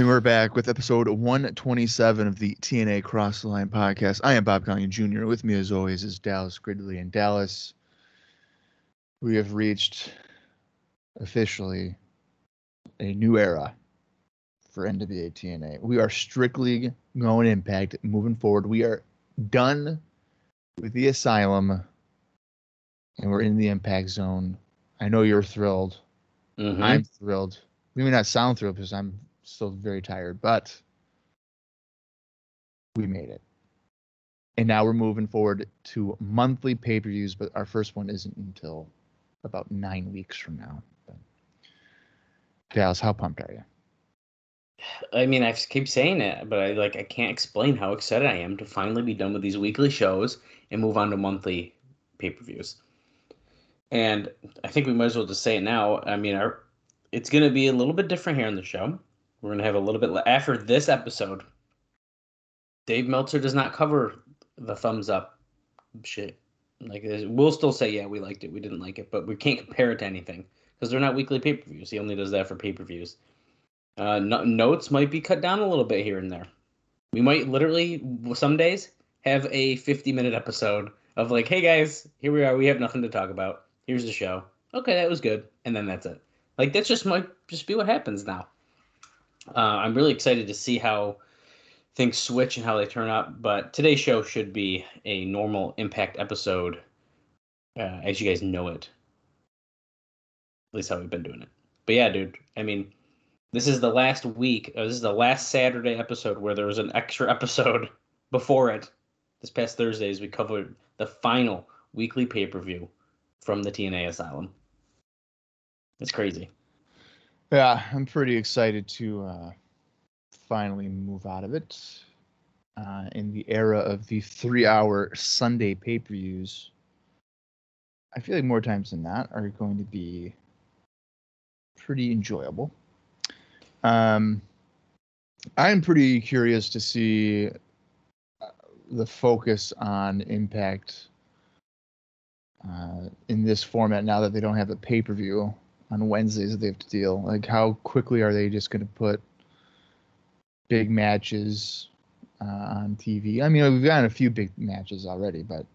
And we're back with episode 127 of the TNA Cross the Line podcast. I am Bob Conley Jr. With me, as always, is Dallas Gridley. And Dallas, we have reached officially a new era for NWA TNA. We are strictly going impact moving forward. We are done with the asylum and we're in the impact zone. I know you're thrilled. Mhm. I'm thrilled. We may not sound thrilled because I'm still very tired, but we made it. And now we're moving forward to monthly pay per views, but our first one isn't until about nine weeks from now. But Dallas, how pumped are you? I mean, I keep saying it, but I like I can't explain how excited I am to finally be done with these weekly shows and move on to monthly pay-per-views. And I think we might as well just say it now. I mean, our it's going to be a little bit different here on the show. We're going to have a little bit after this episode. Dave Meltzer does not cover the thumbs up shit. Like we'll still say yeah, we liked it, we didn't like it, but we can't compare it to anything because they're not weekly pay-per-views. He only does that for pay-per-views. Uh, no, notes might be cut down a little bit here and there. We might literally some days have a 50 minute episode of like, hey guys, here we are. We have nothing to talk about. Here's the show. Okay, that was good, and then that's it. Like that's just might just be what happens now. Uh, I'm really excited to see how things switch and how they turn up. But today's show should be a normal Impact episode, uh, as you guys know it. At least how we've been doing it. But yeah, dude. I mean, this is the last week. Uh, this is the last Saturday episode where there was an extra episode before it. This past Thursdays, we covered the final weekly pay per view from the TNA Asylum. It's crazy. Yeah, I'm pretty excited to uh, finally move out of it. Uh, in the era of the three hour Sunday pay per views, I feel like more times than not are going to be pretty enjoyable. Um, I'm pretty curious to see uh, the focus on Impact uh, in this format now that they don't have a pay per view on Wednesdays that they have to deal. Like, how quickly are they just going to put big matches uh, on TV? I mean, we've gotten a few big matches already, but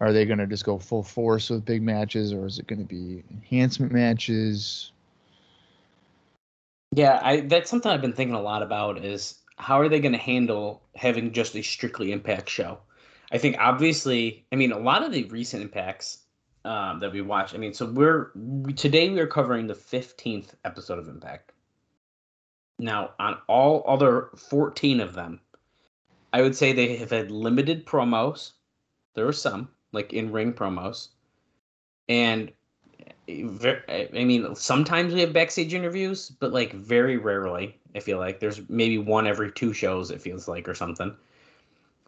are they going to just go full force with big matches, or is it going to be enhancement matches? Yeah, I that's something I've been thinking a lot about is how are they going to handle having just a strictly impact show? I think obviously, I mean, a lot of the recent impacts um, that we watched. I mean, so we're we, today we are covering the fifteenth episode of Impact. Now, on all other fourteen of them, I would say they have had limited promos. There were some like in ring promos, and I mean, sometimes we have backstage interviews, but like very rarely. I feel like there's maybe one every two shows. It feels like or something.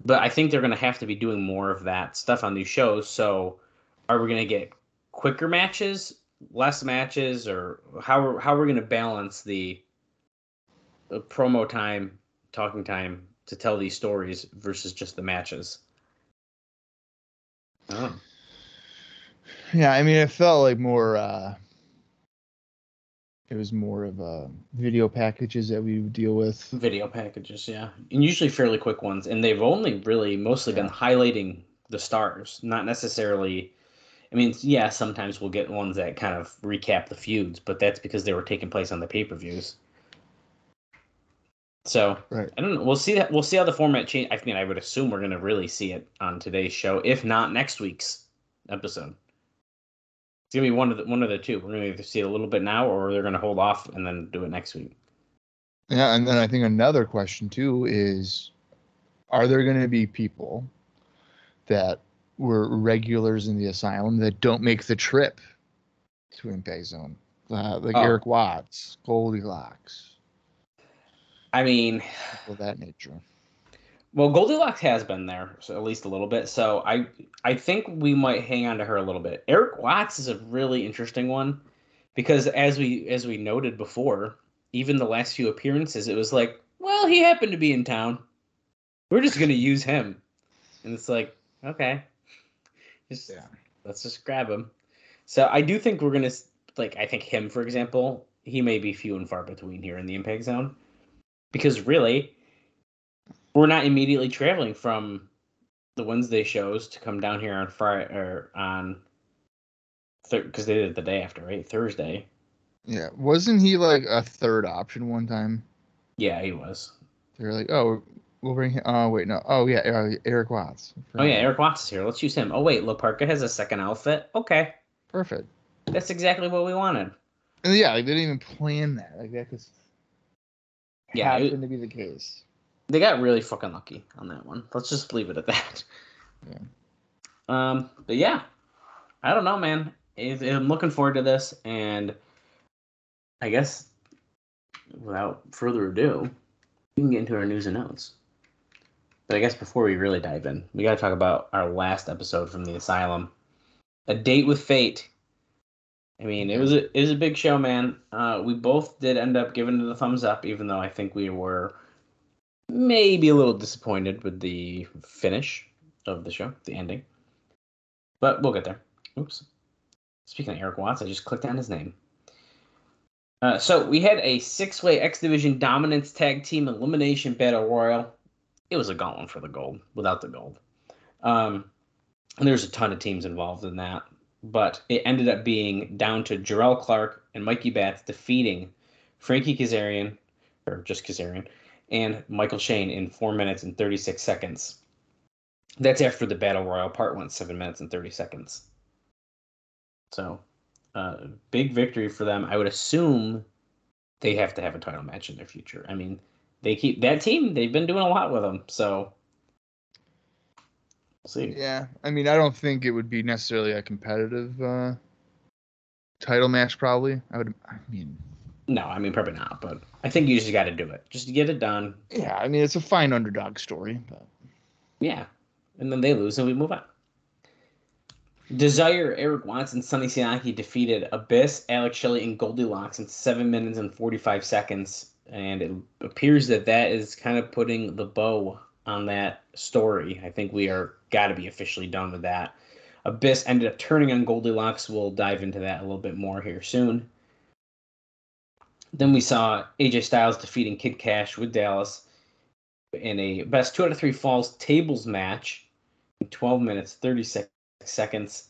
But I think they're going to have to be doing more of that stuff on these shows. So, are we going to get quicker matches, less matches, or how are, how are we going to balance the, the promo time, talking time to tell these stories versus just the matches? Oh. Yeah, I mean, it felt like more. Uh, it was more of uh, video packages that we would deal with. Video packages, yeah, and usually fairly quick ones, and they've only really mostly been highlighting the stars, not necessarily. I mean, yeah, sometimes we'll get ones that kind of recap the feuds, but that's because they were taking place on the pay per views. So Right. I don't know. We'll see that. We'll see how the format change. I mean, I would assume we're going to really see it on today's show, if not next week's episode. It's gonna be one of the one of the two. We're gonna either see it a little bit now, or they're gonna hold off and then do it next week. Yeah, and then I think another question too is, are there going to be people that were regulars in the asylum that don't make the trip to Impact Zone, uh, like Oh. Erik Watts, Goldilocks, I mean, of that nature. well, Goldilocks has been there, so at least a little bit. So I I think we might hang on to her a little bit. Erik Watts is a really interesting one because as we as we noted before, even the last few appearances, it was like, well, he happened to be in town. We're just gonna use him, and it's like, okay, just Yeah. let's just grab him. So I do think we're gonna like I think him for example, he may be few and far between here in the impact zone, because really, we're not immediately traveling from the Wednesday shows to come down here on Friday or on because they did it the day after, right? Thursday. Yeah, wasn't he like a third option one time? Yeah, he was. They were like, "Oh, we'll bring him." Oh, wait, no. Oh, yeah, Erik Watts. Oh yeah, Erik Watts is here. Let's use him. Oh wait, La Parca has a second outfit. Okay, perfect. that's exactly what we wanted. And yeah, like, they didn't even plan that. Like that just Yeah, it- happened to be the case. They got really fucking lucky on that one. Let's just leave it at that. Yeah. Um, but yeah, I don't know, man. It- I'm looking forward to this, and I guess without further ado, we can get into our news and notes. But I guess before we really dive in, we got to talk about our last episode from the asylum, a date with fate. I mean, it was a it was a big show, man. Uh, we both did end up giving it a thumbs up, even though I think we were maybe a little disappointed with the finish of the show, the ending. But we'll get there. Oops. Speaking of Erik Watts, I just clicked on his name. Uh, so we had a six-way X Division Dominance Tag Team Elimination Battle Royal. It was a gauntlet for the gold, without the gold. Um, and there's a ton of teams involved in that, but it ended up being down to Jerrelle Clark and Mikey Batts defeating Frankie Kazarian, or just Kazarian, and Michael Shane in four minutes and 36 seconds. That's after the Battle Royal part went seven minutes and 30 seconds. So, uh, big victory for them. I would assume they have to have a title match in their future. I mean, they keep that team, they've been doing a lot with them. So, we'll see. Yeah, I mean, I don't think it would be necessarily a competitive uh, title match. Probably, I would. I mean, No, I mean, probably not, but I think you just got to do it. Just to get it done. yeah, I mean, it's a fine underdog story, but Yeah. And then they lose and we move on. Desire, Eric Watson, Sonny Siaki defeated Abyss, Alex Shelley, and Goldilocks in 7 minutes and 45 seconds. And it appears that that is kind of putting the bow on that story. I think we are got to be officially done with that. Abyss ended up turning on Goldilocks. We'll dive into that a little bit more here soon. Then we saw AJ Styles defeating Kid Kash with Dallas in a best two out of three falls tables match in 12 minutes 36 seconds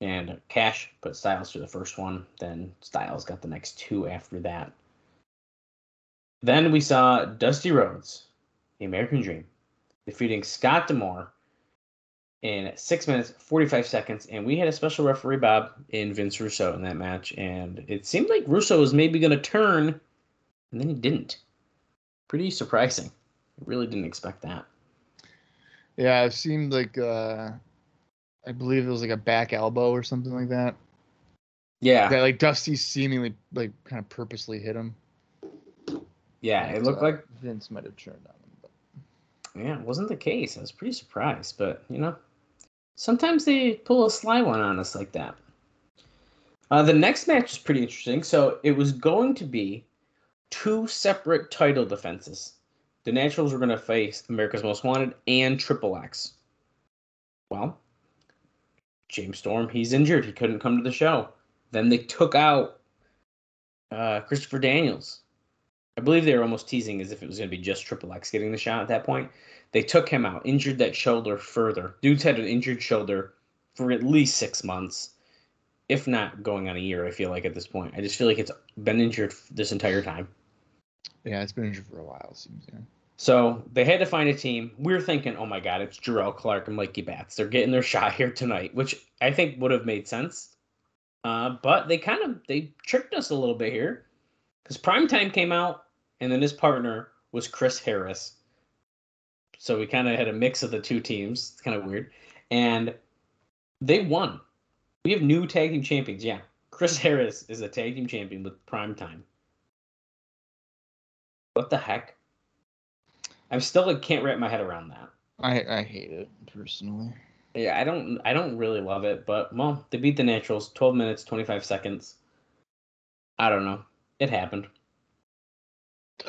and kash put styles through the first one then styles got the next two after that then we saw dusty rhodes the american dream defeating scott d'amore in six minutes 45 seconds and we had a special referee bob in vince russo in that match and it seemed like russo was maybe going to turn and then he didn't pretty surprising I really didn't expect that. yeah, it seemed like uh, I believe it was like a back elbow or something like that. Yeah, That like Dusty seemingly like kind of purposely hit him. Yeah, it looked uh, like Vince might have turned on him. But yeah, it wasn't the case. I was pretty surprised, but you know, sometimes they pull a sly one on us like that. Uh, the next match is pretty interesting. So it was going to be two separate title defenses. The Naturals were going to face America's Most Wanted and Triple X. Well, James Storm, he's injured. He couldn't come to the show. Then they took out uh, Christopher Daniels. I believe they were almost teasing as if it was going to be just Triple X getting the shot at that point. They took him out, injured that shoulder further. Dude's had an injured shoulder for at least six months, if not going on a year, I feel like at this point. I just feel like it's been injured this entire time. yeah, it's been injured for a while. Seems. Yeah. So they had to find a team. We are thinking, oh my God, it's Jerrelle Clark and Mikey Batts. They're getting their shot here tonight, which I think would have made sense. Uh, but they kind of they tricked us a little bit here because Primetime came out, and then his partner was Chris Harris. So we kind of had a mix of the two teams. It's kind of weird. and they won. We have new tag team champions. Yeah, Chris Harris is a tag team champion with prime time. What the heck? I'm still like, can't wrap my head around that. I I hate it personally. Yeah, I don't I don't really love it, but well, they beat the Naturals, 12 minutes, 25 seconds. I don't know. It happened.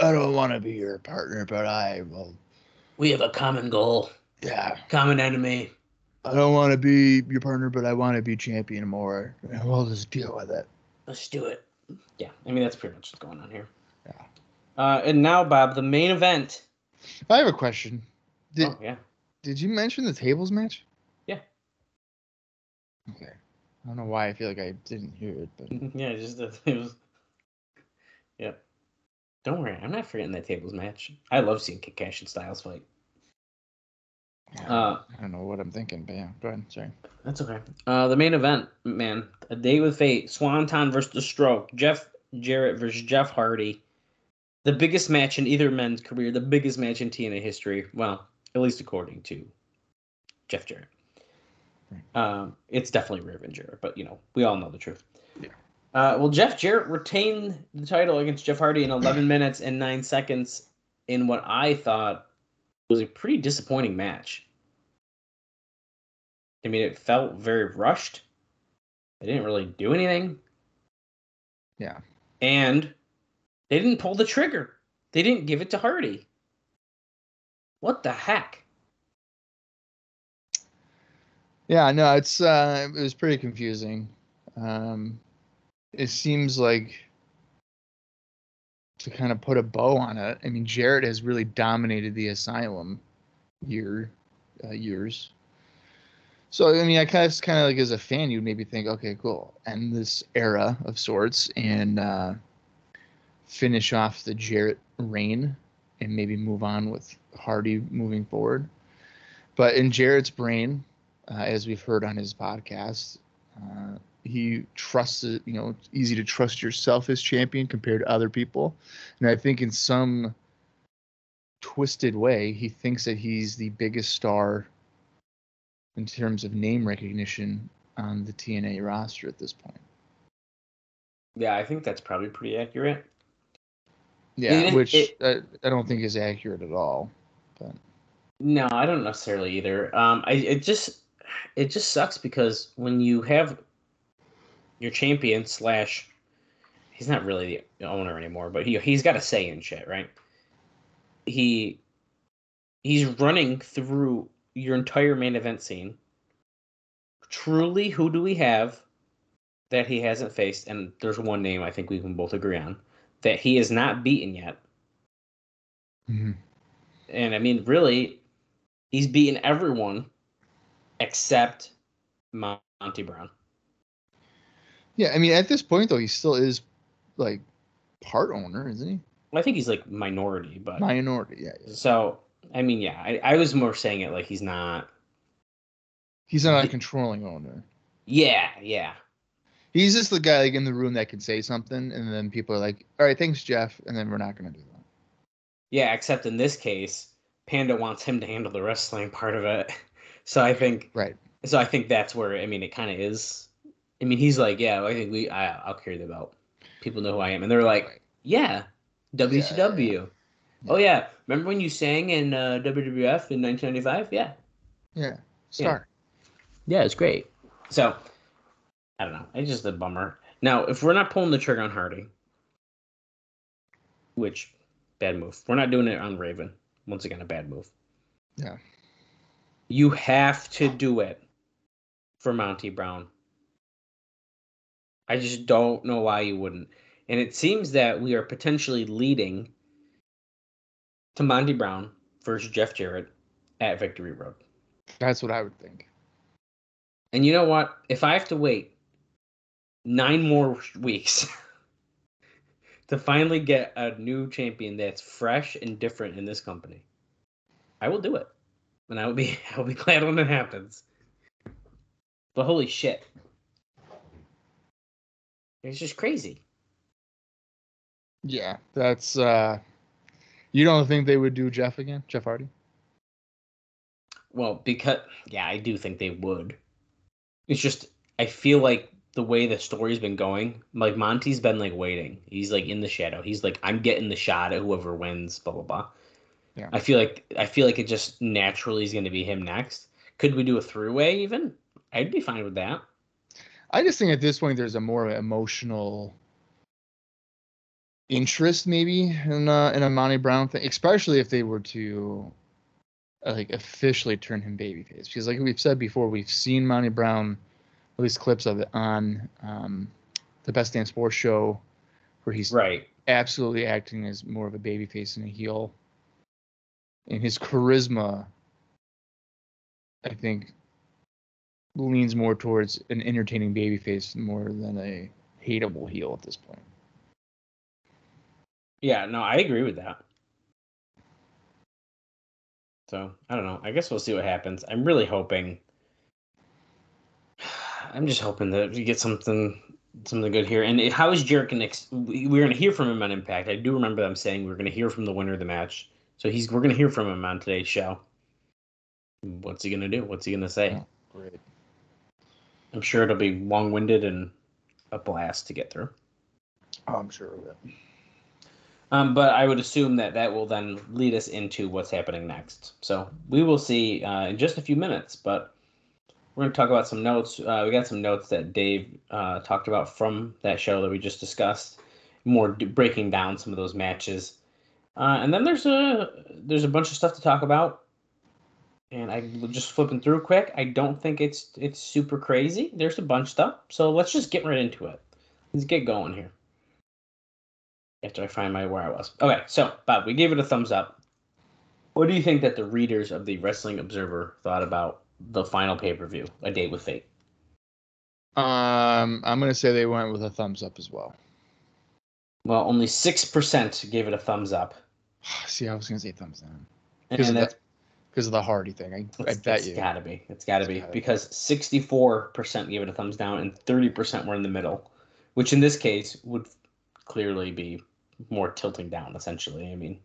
I don't want to be your partner, but I will. We have a common goal, Yeah, common enemy. I don't want to be your partner, but I want to be champion more. We'll just deal with it. Let's do it. Yeah, I mean that's pretty much what's going on here. Yeah. Uh, and now, Bob, the main event. I have a question. Did oh yeah. Did you mention the tables match? Yeah. Okay. I don't know why I feel like I didn't hear it, but Yeah, just it was. Don't worry, I'm not forgetting that tables match. I love seeing Kid Kash and Styles fight. Uh, I don't know what I'm thinking, but yeah, go ahead. Sorry. That's okay. Uh, the main event, man, a day with fate. Swanton versus the Stroke. Jeff Jarrett versus Jeff Hardy. The biggest match in either men's career. The biggest match in TNA history. Well, at least according to Jeff Jarrett. Um, it's definitely Raven Jarrett, but you know we all know the truth. Yeah. Uh, well, Jeff Jarrett retained the title against Jeff Hardy in 11 minutes and nine seconds in what I thought was a pretty disappointing match. I mean, it felt very rushed. They didn't really do anything. Yeah. And they didn't pull the trigger. They didn't give it to Hardy. What the heck? Yeah, no, it's uh it was pretty confusing. Um it seems like to kind of put a bow on it. I mean, Jarrett has really dominated the asylum year uh, years. So I mean, I kind of kind of like as a fan, you'd maybe think, okay, cool, end this era of sorts and uh, finish off the Jarrett reign, and maybe move on with Hardy moving forward. But in Jarrett's brain, uh, as we've heard on his podcast, uh, he trusts it. You know, easy to trust yourself as champion compared to other people, and I think in some twisted way, he thinks that he's the biggest star in terms of name recognition on the TNA roster at this point. Yeah, I think that's probably pretty accurate. Yeah, it- which it- I, I don't think is accurate at all. But No, I don't necessarily either. Um, I it just it just sucks because when you have your champion slash he's not really the owner anymore, but he he's got a say in shit, right? He he's running through your entire main event scene. Truly, who do we have that he hasn't faced? And there's one name I think we can both agree on that he has not beaten yet. Mm-hmm. And I mean, really, he's beaten everyone except Monty Brown. Yeah, I mean, at this point though, he still is like part owner, isn't he? I think he's like minority, but Minority, yeah. yeah. so I mean, yeah, I, I was more saying it like he's not. He's not a controlling owner. Yeah, yeah, He's just the guy like in the room that can say something, and then people are like, "All right, thanks, Jeff," and then we're not gonna do that. yeah. Except in this case, Panda wants him to handle the wrestling part of it. So I think, Right. so I think that's where I mean it kind of is. I mean, he's like, yeah, I think we, I, I'll carry the belt. People know who I am, and they're like, yeah, WCW. yeah. Oh yeah, remember when you sang in uh, WWF in 1995? Yeah, Yeah. Star. Yeah, it's great. So, I don't know. It's just a bummer. Now, if we're not pulling the trigger on Hardy, which bad move. We're not doing it on Raven. Once again, a bad move. Yeah. You have to do it for Monty Brown. I just don't know why you wouldn't. And it seems that we are potentially leading to Monty Brown versus Jeff Jarrett at Victory Road. That's what I would think. And you know what? If I have to wait nine more weeks to finally get a new champion that's fresh and different in this company, I will do it. And I will be I will be glad when it happens. But holy shit. It's just crazy. Yeah, that's. uh You don't think they would do Jeff again, Jeff Hardy? Well, because yeah, I do think they would. It's just I feel like the way the story's been going, like Monty's been like waiting. He's like in the shadow. He's like, I'm getting the shot at whoever wins, blah blah blah. Yeah. I feel like I feel like it just naturally is going to be him next. Could we do a three way even? I'd be fine with that. I just think at this point there's a more emotional interest maybe in uh, in a Monty Brown thing, especially if they were to uh, like officially turn him babyface. Because like we've said before, we've seen Monty Brown, at least clips of it on um, the Best Damn Sports show, where he's Right. absolutely acting as more of a babyface and a heel. And his charisma, I think, leans more towards an entertaining babyface more than a hateable heel at this point. Yeah, no, I agree with that. So I don't know. I guess we'll see what happens. I'm really hoping. I'm just hoping that we get something something good here. And how is Jarrett gonna? we- We're gonna hear from him on Impact. I do remember them saying we are gonna hear from the winner of the match. So he's we're gonna hear from him on today's show. What's he gonna do? What's he gonna say? Yeah. Great. I'm sure it'll be long winded and a blast to get through. Oh, I'm sure of it. Um, but I would assume that that will then lead us into what's happening next. So we will see uh, in just a few minutes. But we're going to talk about some notes. Uh, we got some notes that Dave uh, talked about from that show that we just discussed, more d- breaking down some of those matches. Uh, and then there's a there's a bunch of stuff to talk about. And I just flipping through quick. I don't think it's it's super crazy. There's a bunch of stuff. So let's just get right into it. Let's get going here after I find my where I was. Okay, so Bob, we gave it a thumbs up. What do you think that the readers of the Wrestling Observer thought about the final pay per view, A Date with Fate? Um, I'm gonna say they went with a thumbs up as well. Well, only six percent gave it a thumbs up, See, I was gonna say thumbs down and because of because of the Hardy thing. I, I it's- bet it's you. gotta be. It's gotta It's be gotta because sixty-four percent gave it a thumbs down, and thirty percent were in the middle, which in this case would clearly be more tilting down. Essentially, I mean,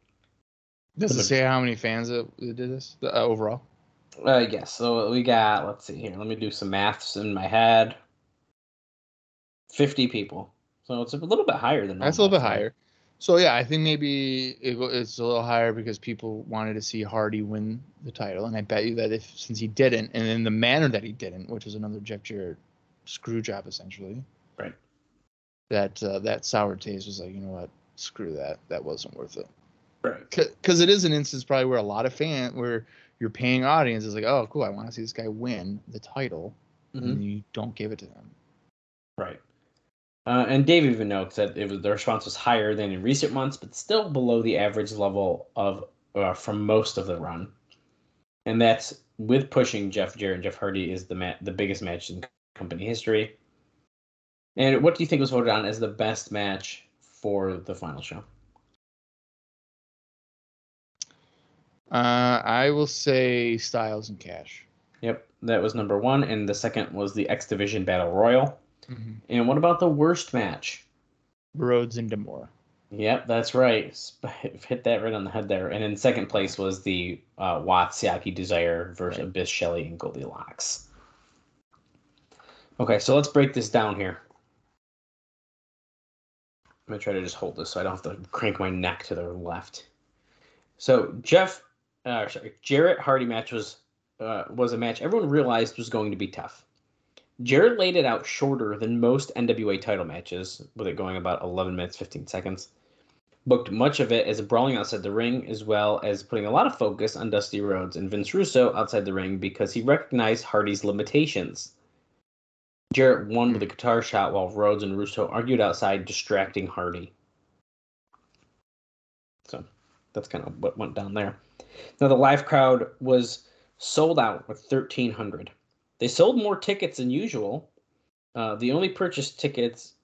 Does it say how many fans it, it did this uh, overall? Uh, yes. So we got. Let's see here. Let me do some maths in my head. Fifty people. So it's a little bit higher than. That. That's a little bit higher. So yeah, I think maybe it, it's a little higher because people wanted to see Hardy win the title, and I bet you that if since he didn't, and in the manner that he didn't, which is another Jeff Jarrett screw job essentially, Right. That uh, that sour taste was like, you know what, screw that, that wasn't worth it. Right. Because it is an instance probably where a lot of fan, where your paying audience is like, oh cool, I want to see this guy win the title, Mhm. and you don't give it to them. Right. Uh, and Dave even notes that it was, the response was higher than in recent months, but still below the average level of uh, from most of the run. And that's with pushing Jeff Jarrett and Jeff Hardy is the ma- the biggest match in company history. And what do you think was voted on as the best match for the final show? Uh, I will say Styles and Kash. Yep, that was number one, and the second was the X Division Battle Royal. Mm-hmm. And what about the worst match? Rhodes and Demora. Yep, that's right. Hit that right on the head there. And in second place was the uh, Watts Siaki Desire versus Right. Abyss Shelley and Goldilocks. Okay, so let's break this down here. I'm gonna try to just hold this so I don't have to crank my neck to the left. So Jeff, uh, sorry, Jarrett Hardy match was uh, was a match everyone realized was going to be tough. Jarrett laid it out shorter than most NWA title matches, with it going about 11 minutes 15 seconds. Booked much of it as a brawling outside the ring, as well as putting a lot of focus on Dusty Rhodes and Vince Russo outside the ring because he recognized Hardy's limitations. Jarrett won with a guitar shot while Rhodes and Russo argued outside, distracting Hardy. So that's kind of what went down there. Now, the live crowd was sold out with 1,300. They sold more tickets than usual. Uh, the only purchased tickets,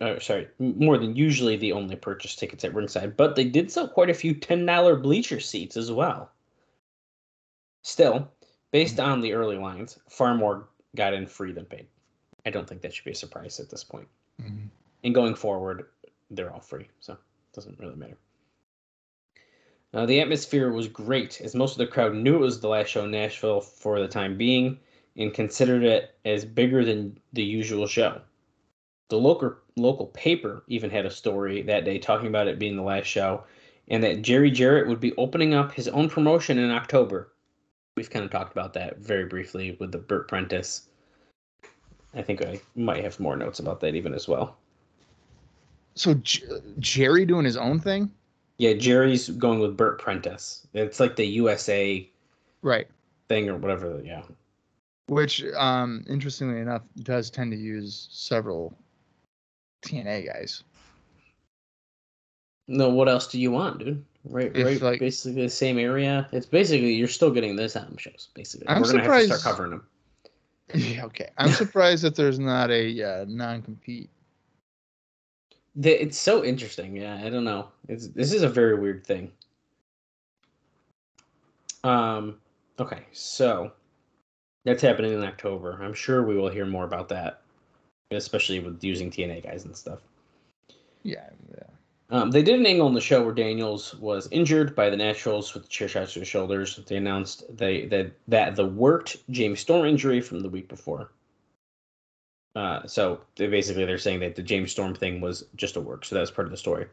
uh, sorry, more than usually the only purchased tickets at ringside, but they did sell quite a few $10 bleacher seats as well. Still, based on the early lines, far more got in free than paid. I don't think that should be a surprise at this point. Mhm. And going forward, they're all free, so it doesn't really matter. Uh, the atmosphere was great, as most of the crowd knew it was the last show in Nashville for the time being and considered it as bigger than the usual show. The local local paper even had a story that day talking about it being the last show, and that Jerry Jarrett would be opening up his own promotion in October. We've kind of talked about that very briefly with the Bert Prentice. I think I might have more notes about that even as well. So J- Jerry doing his own thing, Yeah, Jerry's going with Bert Prentice. It's like the USA right? thing or whatever. Yeah. Which, um, interestingly enough, does tend to use several TNA guys. No, what else do you want, dude? Right, If, right. like- basically the same area. It's basically you're still getting this album shows. Basically, I'm we're gonna have to start covering them. Yeah, okay. I'm surprised that there's not a uh, non-compete. The- It's so interesting. Yeah, I don't know. It's this is a very weird thing. Um. Okay, so that's happening in October. I'm sure we will hear more about that, especially with using TNA guys and stuff. Yeah, yeah. Um, they did an angle on the show where Daniels was injured by the Naturals with chair shots to his shoulders. They announced they that that the worked James Storm injury from the week before. Uh, so they basically they're saying that the James Storm thing was just a work, so that was part of the story.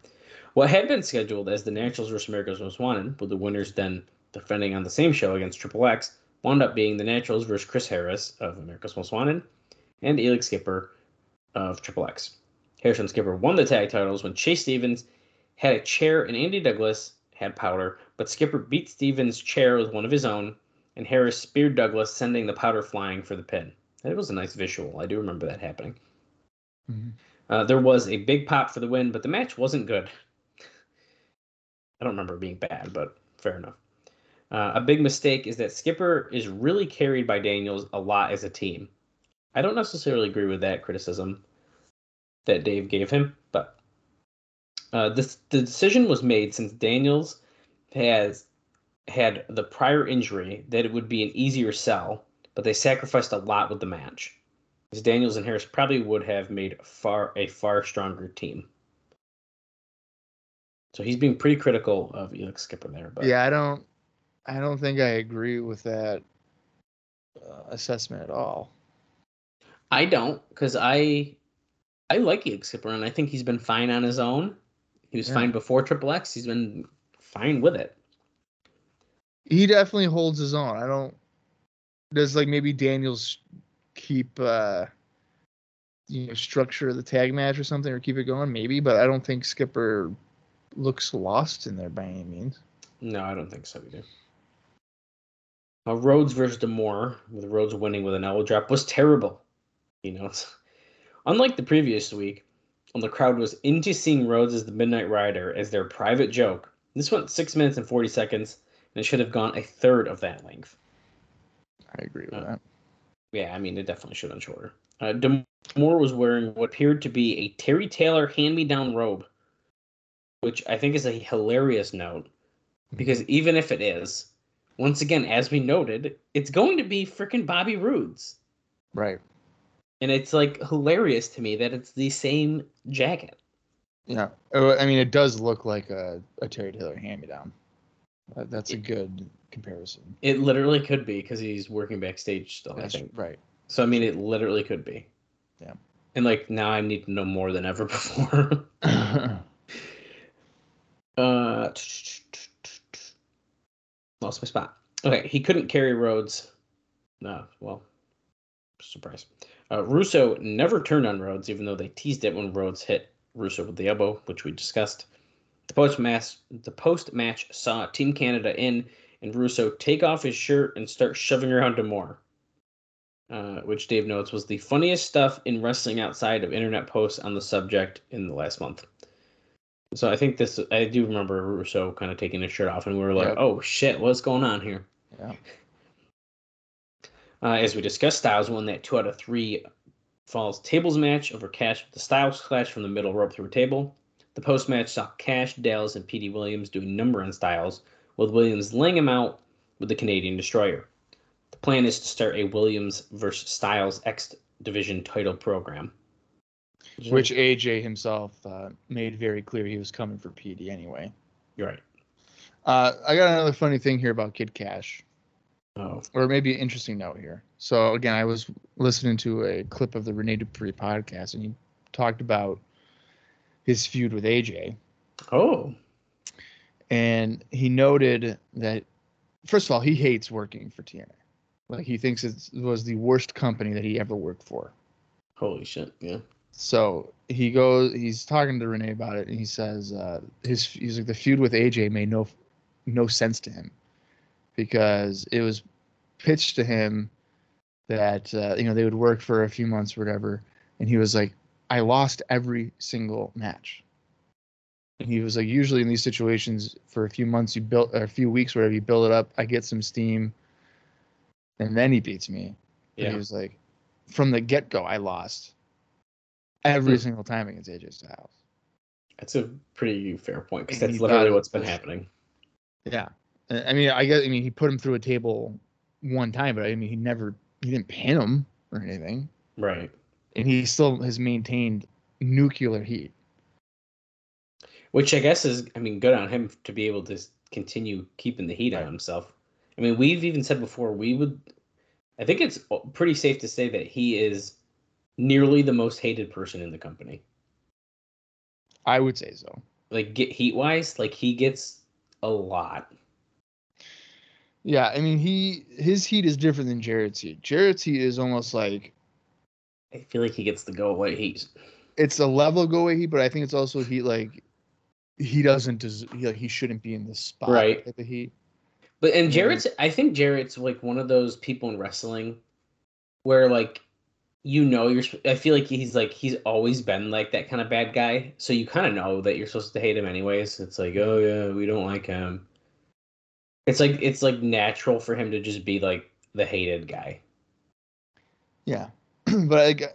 What had been scheduled as the Naturals versus America's Most Wanted, with the winners then defending on the same show against Triple X, wound up being the Naturals versus Chris Harris of America's Most Wanted, and Elix Skipper of Triple X. Harris and Skipper won the tag titles when Chase Stevens had a chair and Andy Douglas had powder, but Skipper beat Stevens' chair with one of his own, and Harris speared Douglas, sending the powder flying for the pin. That was a nice visual. I do remember that happening. Mhm. Uh, there was a big pop for the win, but the match wasn't good. I don't remember it being bad, but fair enough. Uh, a big mistake is that Skipper is really carried by Daniels a lot as a team. I don't necessarily agree with that criticism that Dave gave him, but uh, this the decision was made since Daniels has had the prior injury that it would be an easier sell, but they sacrificed a lot with the match. As Daniels and Harris probably would have made far a far stronger team. So he's being pretty critical of Elix Skipper there, but Yeah, I don't, I don't think I agree with that uh, assessment at all. I don't because I I like and I think he's been fine on his own. He was Yeah. fine before Triple X. He's been fine with it. He definitely holds his own. I don't. Does like maybe Daniels keep uh you know structure of the tag match or something or keep it going maybe, but I don't think Skipper looks lost in there by any means. No, I don't think so either. Uh, Rhodes versus D'Amore, with Rhodes winning with an elbow drop, was terrible. You know, unlike the previous week, when the crowd was into seeing Rhodes as the Midnight Rider as their private joke, this went six minutes and forty seconds, and it should have gone a third of that length. I agree with Uh, that. Yeah, I mean, it definitely should have been shorter. Uh, D'Amore was wearing what appeared to be a Terry Taylor hand-me-down robe, which I think is a hilarious note, because even if it is, once again, as we noted, it's going to be freaking Bobby Roode's, Right. and it's like hilarious to me that it's the same jacket. Yeah. Oh, I mean, it does look like a, a Terry Taylor hand me down. Uh, that's a good comparison. It literally could be because he's working backstage still. That's I think right. so. I mean, it literally could be. Yeah. And like now, I need to know more than ever before. Uh, lost my spot. Okay, he couldn't carry Rhodes. No, well, surprise. Uh, Russo never turned on Rhodes, even though they teased it when Rhodes hit Russo with the elbow, which we discussed. The post match, the post match saw Team Canada in and Russo take off his shirt and start shoving around D'Amore, uh, which Dave notes was the funniest stuff in wrestling outside of internet posts on the subject in the last month. So I think this, I do remember Russo kind of taking his shirt off, and we were like, Yep. "Oh shit, what's going on here?" yeah. Uh, as we discussed, Styles won that two out of three falls tables match over Kash with the Styles clash from the middle rope through a table. The post match saw Kash, Dallas, and Petey Williams doing number on Styles, with Williams laying him out with the Canadian Destroyer. The plan is to start a Williams versus Styles X Division title program. Which AJ himself uh, made very clear he was coming for Petey anyway. you're right. Uh, I got another funny thing here about Kid Kash, Oh, or maybe an interesting note here. So again, I was listening to a clip of the Rene Dupree podcast, and he talked about his feud with AJ, oh, and he noted that first of all, he hates working for TNA. Like he thinks it was the worst company that he ever worked for. holy shit! Yeah. So he goes, he's talking to Renee about it, and he says uh, his he's like the feud with AJ made no no sense to him because it was pitched to him that uh, you know they would work for a few months or whatever, and he was like, I lost every single match. And he was like, usually in these situations, for a few months, you build or a few weeks, whatever, you build it up. I get some steam, and then he beats me. And Yeah. he was like, from the get go, I lost every Hmm. single time against AJ Styles. That's a pretty fair point because that's literally what's been happening. Yeah, I I mean, I guess I mean he put him through a table one time, but I mean he never he didn't pin him or anything, Right. and he still has maintained nuclear heat. Which I guess is, I mean, good on him to be able to continue keeping the heat on himself. I mean, we've even said before, we would, I think it's pretty safe to say that he is nearly the most hated person in the company. I would say so. Like, get heat wise, like, he gets a lot. Yeah, I mean he his heat is different than Jarrett's heat. Jarrett's heat is almost like I feel like he gets the go away heat. it's a level go away heat, but I think it's also heat like he doesn't des- he, like he shouldn't be in this spot Right. type of heat. But and. Jarrett's I think Jarrett's like one of those people in wrestling where like you know you're I feel like he's like he's always been like that kind of bad guy. So you kind of know that you're supposed to hate him anyways. It's like, "Oh yeah, we don't like him." It's like it's like natural for him to just be like the hated guy. Yeah, but like uh,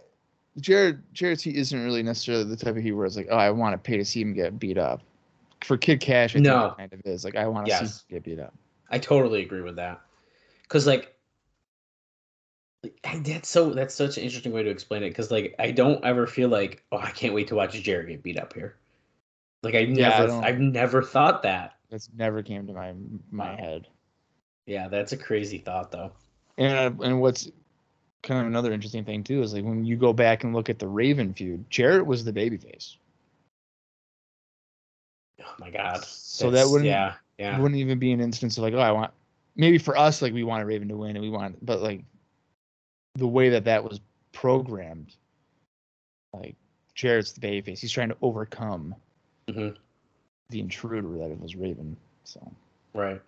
Jared Jarrett's heat isn't really necessarily the type of where it's like, oh, I want to pay to see him get beat up. For Kid Kash, I No. it kind of is like I want to see him get beat up. I totally agree with that. Like like, that's so that's such an interesting way to explain it cuz like I don't ever feel like, "Oh, I can't wait to watch Jarrett get beat up here." Like I Yeah, I never don't- I've never thought that. That's never came to my my head. Yeah, that's a crazy thought, though. And uh, and what's kind of another interesting thing too is like when you go back and look at the Raven feud, Jarrett was the babyface. Oh my god. So that wouldn't yeah, yeah, wouldn't even be an instance of like, oh, I want maybe for us like we wanted Raven to win and we want, but like the way that that was programmed, like Jarrett's the babyface. He's trying to overcome Mhm. the intruder that it was Raven. So right.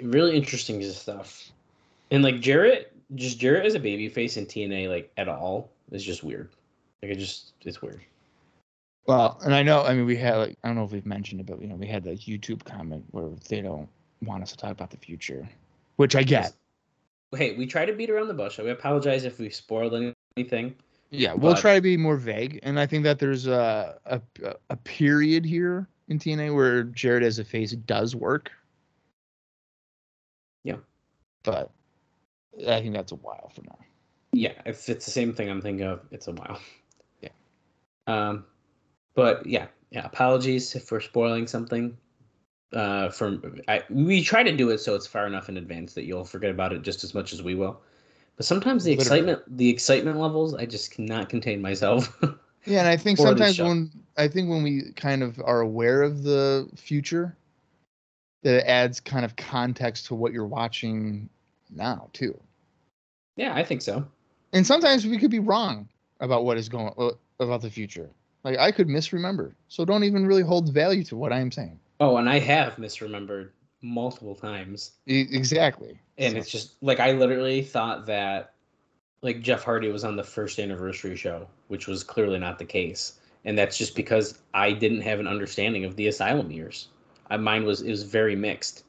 Really interesting stuff. And like Jarrett, just Jarrett as a babyface in TNA, like at all, is just weird. Like it just, it's weird. well, and I know I mean we had like I don't know if we've mentioned it, but you know we had that YouTube comment where they don't want us to talk about the future, which I get. Hey, we try to beat around the bush. We apologize if we spoiled anything. Yeah, we'll But- try to be more vague, and I think that there's a, a a period here in TNA where Jarrett as a face does work. Yeah. but I think that's a while from now. Yeah, if it's the same thing I'm thinking of, it's a while. Yeah. Um, but yeah, yeah. Apologies if we're spoiling something. Uh, from I, we try to do it so it's far enough in advance that you'll forget about it just as much as we will. But sometimes the Literally. excitement, the excitement levels, I just cannot contain myself. Yeah, and I think sometimes when I think when we kind of are aware of the future, that it adds kind of context to what you're watching now too. yeah, I think so. And sometimes we could be wrong about what is going uh, about the future. Like I could misremember, so don't even really hold value to what I am saying. Oh, and I have misremembered multiple times. E- exactly. And So- it's just like I literally thought that like Jeff Hardy was on the first anniversary show, which was clearly not the case. And that's just because I didn't have an understanding of the asylum years. I, mine was it was very mixed.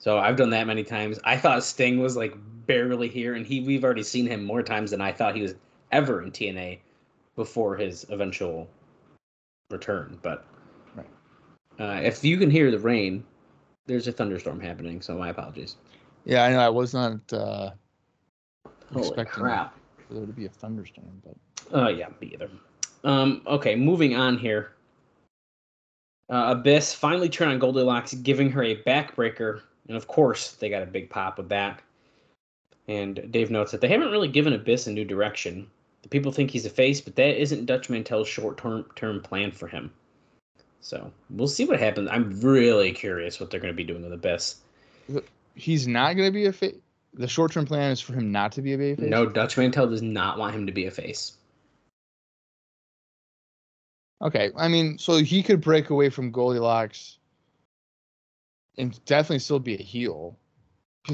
So I've done that many times. I thought Sting was like barely here, and he we've already seen him more times than I thought he was ever in TNA before his eventual return. But. Uh, if you can hear the rain, there's a thunderstorm happening. So my apologies. Yeah, I know. I was not uh, Holy expecting crap! for there to be a thunderstorm, but Oh yeah, me either. Um, okay, moving on here. Uh, Abyss finally turned on Goldilocks, giving her a backbreaker, and of course they got a big pop with that. And Dave notes that they haven't really given Abyss a new direction. The people think he's a face, but that isn't Dutch Mantell's short term term plan for him. So we'll see what happens. I'm really curious what they're going to be doing with Abyss. He's not going to be a face. The short term plan is for him not to be a babyface. No, Dutch Mantell does not want him to be a face. Okay, I mean, so he could break away from Goldilocks and definitely still be a heel.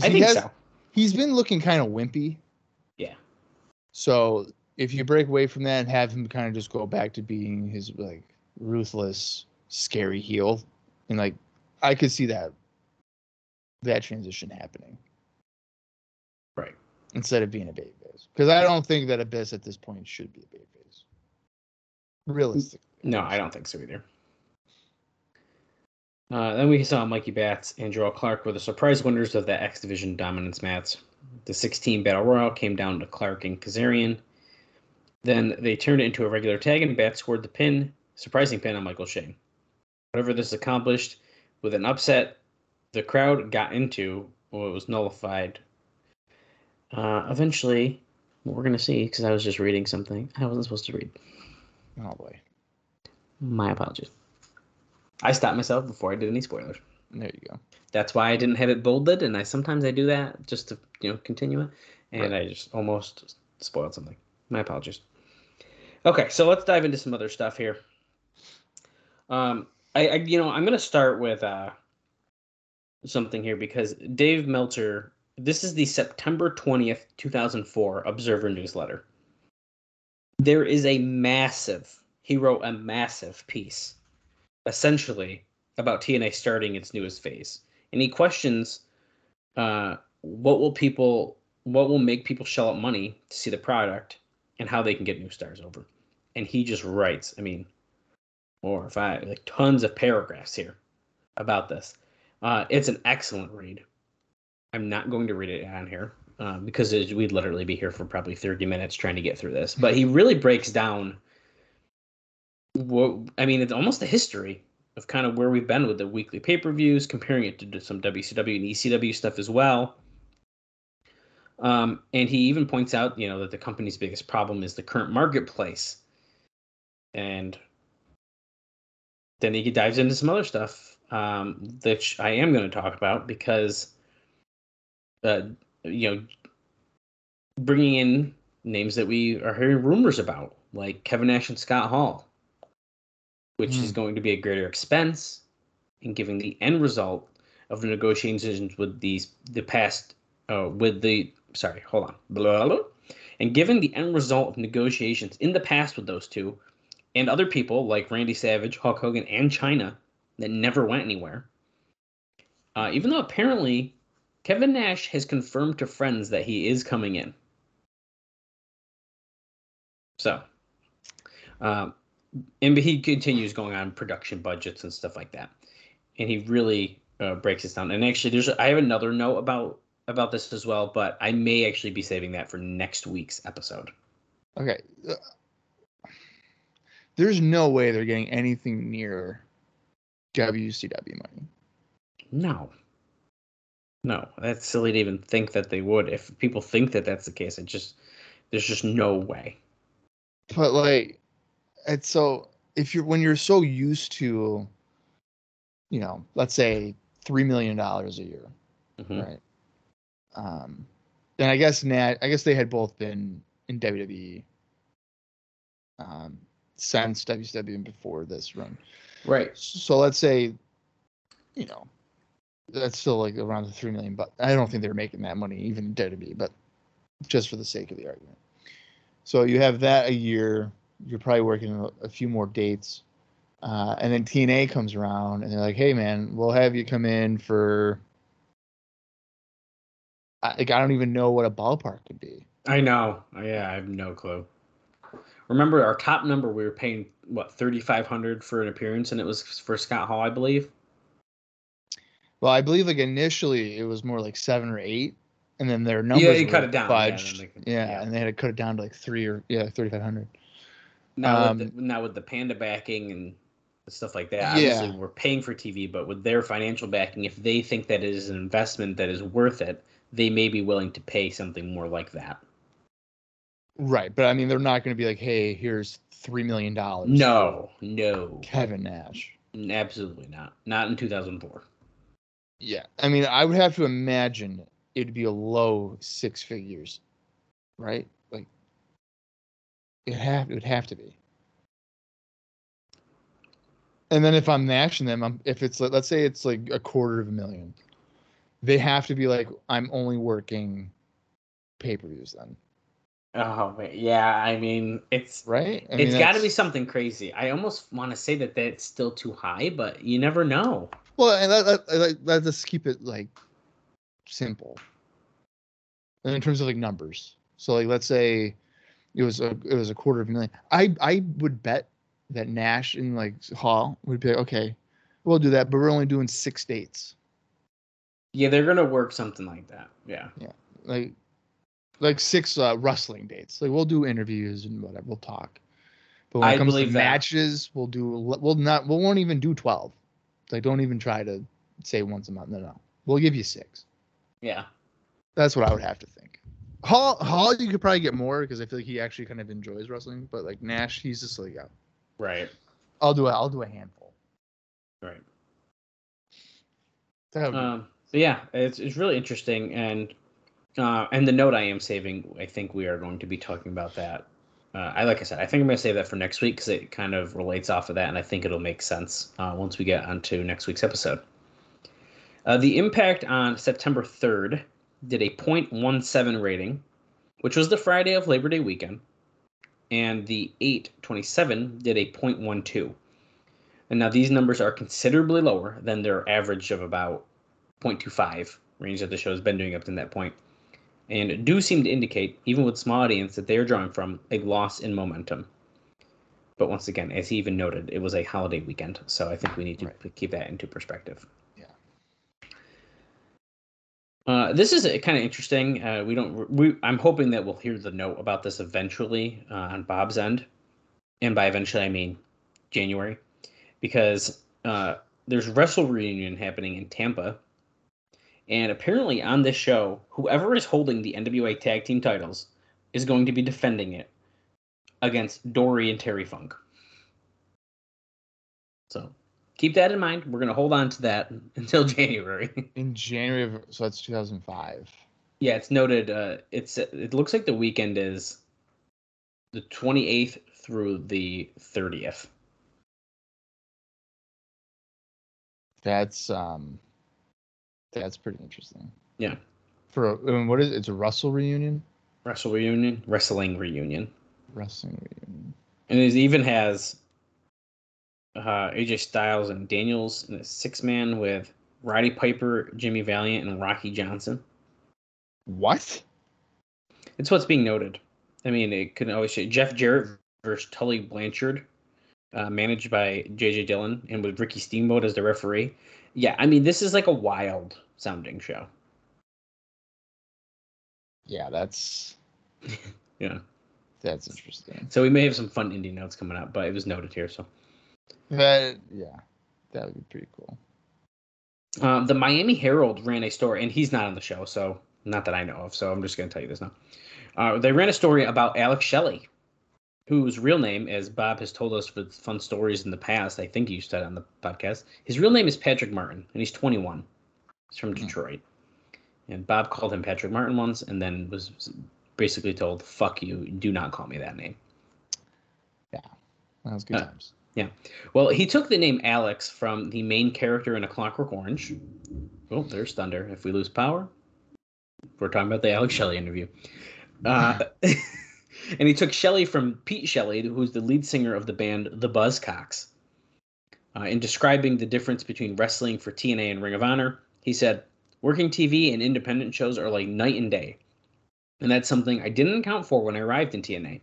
I he think has- so. He's been looking kind of wimpy. Yeah. So if you break away from that and have him kind of just go back to being his like ruthless, scary heel, and like I could see that that transition happening Right. instead of being a baby babyface. Because I don't think that Abyss at this point should be a baby babyface. Realistically. No, I don't think so either. Uh, then we saw Mikey Batts and Jerrelle Clark were the surprise winners of the X Division dominance match. The 16 Battle Royal came down to Clark and Kazarian. Then they turned it into a regular tag, and Batts scored the pin, surprising pin on Michael Shane. Whatever this accomplished with an upset, the crowd got into, well, it was nullified. Uh, eventually, we're going to see, because I was just reading something I wasn't supposed to read. Oh boy. My apologies. I stopped myself before I did any spoilers. There you go. That's why I didn't have it bolded, and I sometimes I do that just to you know continue it, and Right. I just almost spoiled something. My apologies. Okay, so let's dive into some other stuff here. Um, I, I you know I'm gonna start with uh something here because Dave Meltzer. This is the September twentieth, two thousand four Observer newsletter. There is a massive. He wrote a massive piece essentially about TNA starting its newest phase. And he questions uh, what will people what will make people shell out money to see the product and how they can get new stars over. And he just writes, I mean, four or five, like tons of paragraphs here about this. Uh, it's an excellent read. I'm not going to read it on here uh, because it, we'd literally be here for probably 30 minutes trying to get through this. But he really breaks down what I mean, it's almost a history of kind of where we've been with the weekly pay per views, comparing it to some WCW and ECW stuff as well. Um, and he even points out, you know, that the company's biggest problem is the current marketplace. And then he dives into some other stuff, um, which I am going to talk about because, uh, you know, bringing in names that we are hearing rumors about, like Kevin Nash and Scott Hall, which is Hmm. going to be a greater expense in giving the end result of the negotiations with these the past uh, with the sorry hold on blah, blah, blah. and given the end result of negotiations in the past with those two and other people like Randy Savage, Hulk Hogan, and Chyna that never went anywhere. Uh, even though apparently Kevin Nash has confirmed to friends that he is coming in. So, um, and he continues going on production budgets and stuff like that, and he really uh, breaks this down. And actually, there's I have another note about about this as well, but I may actually be saving that for next week's episode. Okay. There's no way they're getting anything near WCW money. No, no, that's silly to even think that they would. If people think that that's the case, it just there's just no way. But like it's so if you're when you're so used to you know, let's say three million dollars a year, Mhm. right? Um then I guess Nat I guess they had both been in WWE um since WCW and before this run. Right. So let's say, you know, that's still like around the three million. But I don't think they're making that money even in WWE. But just for the sake of the argument, so you have that a year. You're probably working a, a few more dates, uh, and then TNA comes around and they're like, "Hey, man, we'll have you come in for." I, like I don't even know what a ballpark could be. I know. Yeah, I have no clue. Remember our top number we were paying what thirty five hundred for an appearance, and it was for Scott Hall, I believe. Well, I believe like initially it was more like seven or eight, and then their numbers Yeah, they cut it down, yeah, fudged. could- Yeah, yeah. and they had to cut it down to like three or yeah, thirty five hundred. Now, Um, with the, now with the Panda backing and stuff like that. Obviously, Yeah. we're paying for TV, but with their financial backing, if they think that it is an investment that is worth it, they may be willing to pay something more like that. Right, but I mean, they're not going to be like, "Hey, here's three million dollars." No, no, Kevin Nash. absolutely not. Not in 2004. Yeah, I mean, I would have to imagine it'd be a low six figures, right? Like, it have it would have to be. And then if I'm matching them, I'm if it's like, let's say it's like a quarter of a million, they have to be like, I'm only working pay per views then, Oh, man. yeah. I mean, it's right? I mean, it's got to be something crazy. I almost want to say that that's still too high, but you never know. Well, and let, let, let, let's keep it like simple. And in terms of like numbers, so like let's say it was a it was a quarter of a million. I I would bet that Nash and like Hall would be like, okay, we'll do that, but we're only doing six dates, Yeah, they're gonna work something like that. Yeah. Yeah. like like six uh, wrestling dates. Like we'll do interviews and whatever, we'll talk. But when I it comes to that. matches, we'll do we'll not we won't even do twelve. Like don't even try to say once a month. No, no, we'll give you six. Yeah. That's what I would have to think. Hall, Hall, you could probably get more because I feel like he actually kind of enjoys wrestling. But like Nash, he's just like, yeah, Right. I'll do it. I'll do a handful. Right. Um, but yeah, it's it's really interesting, and uh, and the note I am saving, I think we are going to be talking about that. Uh, I like I said, I think I'm going to save that for next week because it kind of relates off of that, and I think it'll make sense uh, once we get onto next week's episode. Uh, the Impact on September 3rd did a 0.17 rating, which was the Friday of Labor Day weekend, and the 827 did a 0.12. And now these numbers are considerably lower than their average of about 0.25 range that the show has been doing up to that point, and do seem to indicate, even with small audience, that they are drawing from a loss in momentum. But once again, as he even noted, it was a holiday weekend, so I think we need to Right. keep that into perspective. Yeah. Uh, this is kind of interesting. Uh, we don't. We, I'm hoping that we'll hear the note about this eventually uh, on Bob's end, and by eventually I mean January, because uh, there's Wrestle Reunion happening in Tampa, and apparently on this show, whoever is holding the NWA Tag Team titles is going to be defending it against Dory and Terry Funk. So keep that in mind. We're gonna hold on to that until January. in January of so that's 2005. Yeah, it's noted. Uh, it's it looks like the weekend is the 28th through the 30th. That's um, that's pretty interesting. Yeah, For I mean, what is it? It's a Russell reunion. Wrestle reunion, wrestling reunion, Wrestling reunion. and it even has uh, AJ Styles and Daniels in a six man with Roddy Piper, Jimmy Valiant, and Rocky Johnson. What? It's what's being noted. I mean, it could always say Jeff Jarrett versus Tully Blanchard, uh, managed by JJ Dillon, and with Ricky Steamboat as the referee. Yeah, I mean, this is like a wild sounding show. Yeah, that's Yeah. that's interesting. So we may have some fun indie notes coming up, but it was noted here. So That yeah, that would be pretty cool. um, the Miami Herald ran a story, and he's not on the show, so not that I know of. So I'm just going to tell you this now. Uh, they ran a story about Alex Shelley, whose real name, as Bob has told us with fun stories in the past, I think you said on the podcast, his real name is Patrick Martin, and he's 21. He's from Hmm. Detroit. And Bob called him Patrick Martin once, and then was basically told, "Fuck you, do not call me that name." Yeah, that was good Uh, times. Yeah. Well, he took the name Alex from the main character in A Clockwork Orange. Oh, there's Thunder. If we lose power, we're talking about the Alex Shelley interview. Uh, and he took Shelley from Pete Shelley, who's the lead singer of the band The Buzzcocks. Uh, in describing the difference between wrestling for TNA and Ring of Honor, he said, Working TV and independent shows are like night and day. And that's something I didn't account for when I arrived in TNA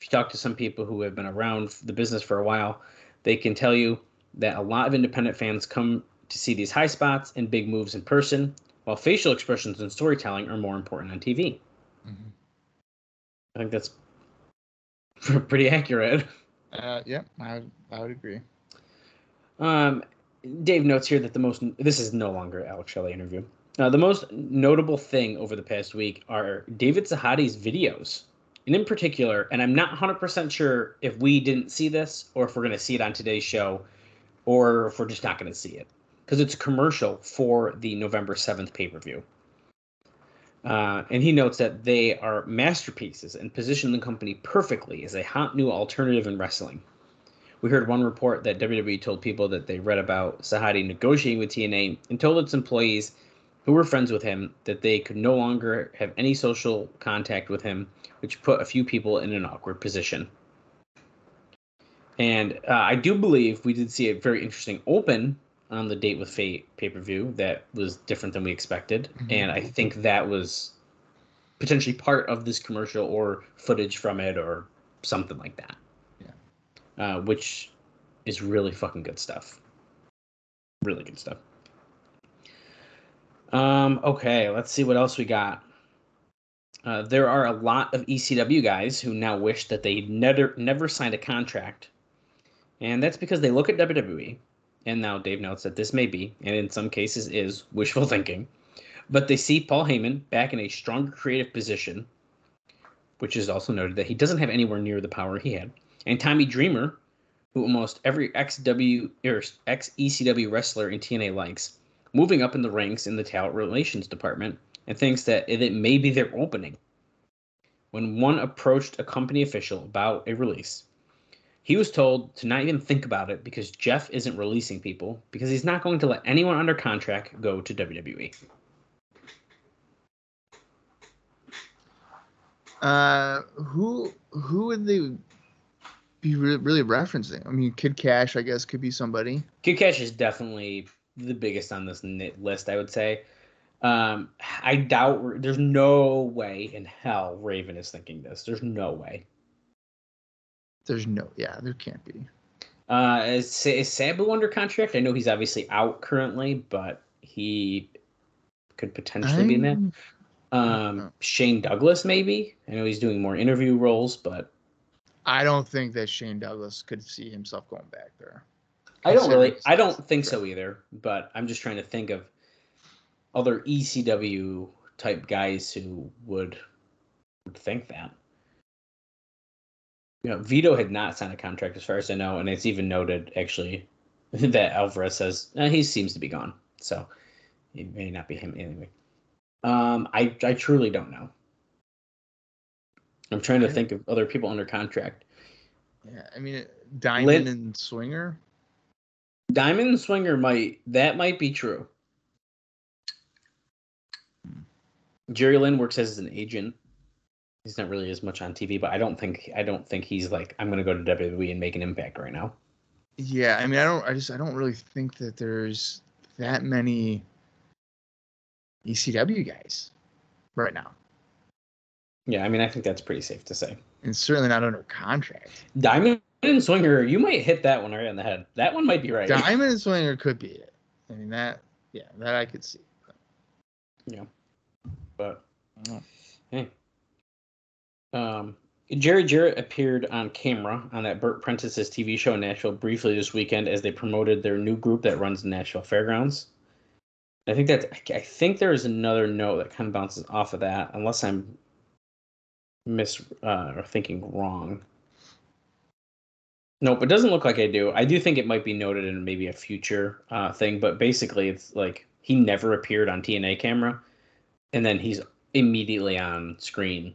if you talk to some people who have been around the business for a while, they can tell you that a lot of independent fans come to see these high spots and big moves in person, while facial expressions and storytelling are more important on TV. Mhm. I think that's pretty accurate. Uh, yeah, I would, I would agree. Um, Dave notes here that the most this is no longer Alex Shelley interview. Uh, the most notable thing over the past week are David Sahadi's videos, and in particular, and I'm not 100% sure if we didn't see this or if we're going to see it on today's show, or if we're just not going to see it because it's a commercial for the November 7th pay per view. Uh, and he notes that they are masterpieces and position the company perfectly as a hot new alternative in wrestling. We heard one report that WWE told people that they read about Sahadi negotiating with TNA and told its employees who were friends with him that they could no longer have any social contact with him, which put a few people in an awkward position. And uh, I do believe we did see a very interesting open on the date with Fate pay per view that was different than we expected, mm-hmm. and I think that was potentially part of this commercial or footage from it or something like that. Yeah, uh, which is really fucking good stuff. Really good stuff. Um, okay, let's see what else we got. Uh, there are a lot of ECW guys who now wish that they never never signed a contract, and that's because they look at WWE and now Dave notes that this may be, and in some cases is, wishful thinking, but they see Paul Heyman back in a stronger creative position, which is also noted that he doesn't have anywhere near the power he had, and Tommy Dreamer, who almost every XW or ex ECW wrestler in TNA likes, moving up in the ranks in the talent relations department, and thinks that it may be their opening. When one approached a company official about a release, he was told to not even think about it because Jeff isn't releasing people because he's not going to let anyone under contract go to WWE. Uh, who who would they be really referencing? I mean, Kid Kash, I guess, could be somebody. Kid Kash is definitely the biggest on this list, I would say. Um, I doubt there's no way in hell Raven is thinking this. There's no way. There's no, yeah, there can't be. Uh, is, is Sabu under contract? I know he's obviously out currently, but he could potentially I'm, be in that. Um, Shane Douglas, maybe. I know he's doing more interview roles, but I don't think that Shane Douglas could see himself going back there. I don't really. I don't think so either. But I'm just trying to think of other ECW type guys who would would think that you know, Vito had not signed a contract as far as I know, and it's even noted actually that Alvarez says eh, he seems to be gone, so it may not be him anyway. Um, I I truly don't know. I'm trying to think of other people under contract. Yeah, I mean Diamond Lin- and Swinger. Diamond and Swinger might that might be true. Hmm. Jerry Lynn works as an agent he's not really as much on TV, but I don't think I don't think he's like I'm gonna go to WWE and make an impact right now. Yeah, I mean I don't I just I don't really think that there's that many ECW guys right now. Yeah, I mean I think that's pretty safe to say. And certainly not under contract. Diamond and Swinger, you might hit that one right on the head. That one might be right. Diamond and Swinger could be it. I mean that yeah, that I could see. Yeah. But hey, um, Jerry Jarrett appeared on camera on that Bert Prentice's TV show in Nashville briefly this weekend as they promoted their new group that runs the Nashville Fairgrounds. I think that I think there is another note that kind of bounces off of that, unless I'm mis uh, or thinking wrong. Nope, it doesn't look like I do. I do think it might be noted in maybe a future uh, thing, but basically, it's like he never appeared on TNA camera, and then he's immediately on screen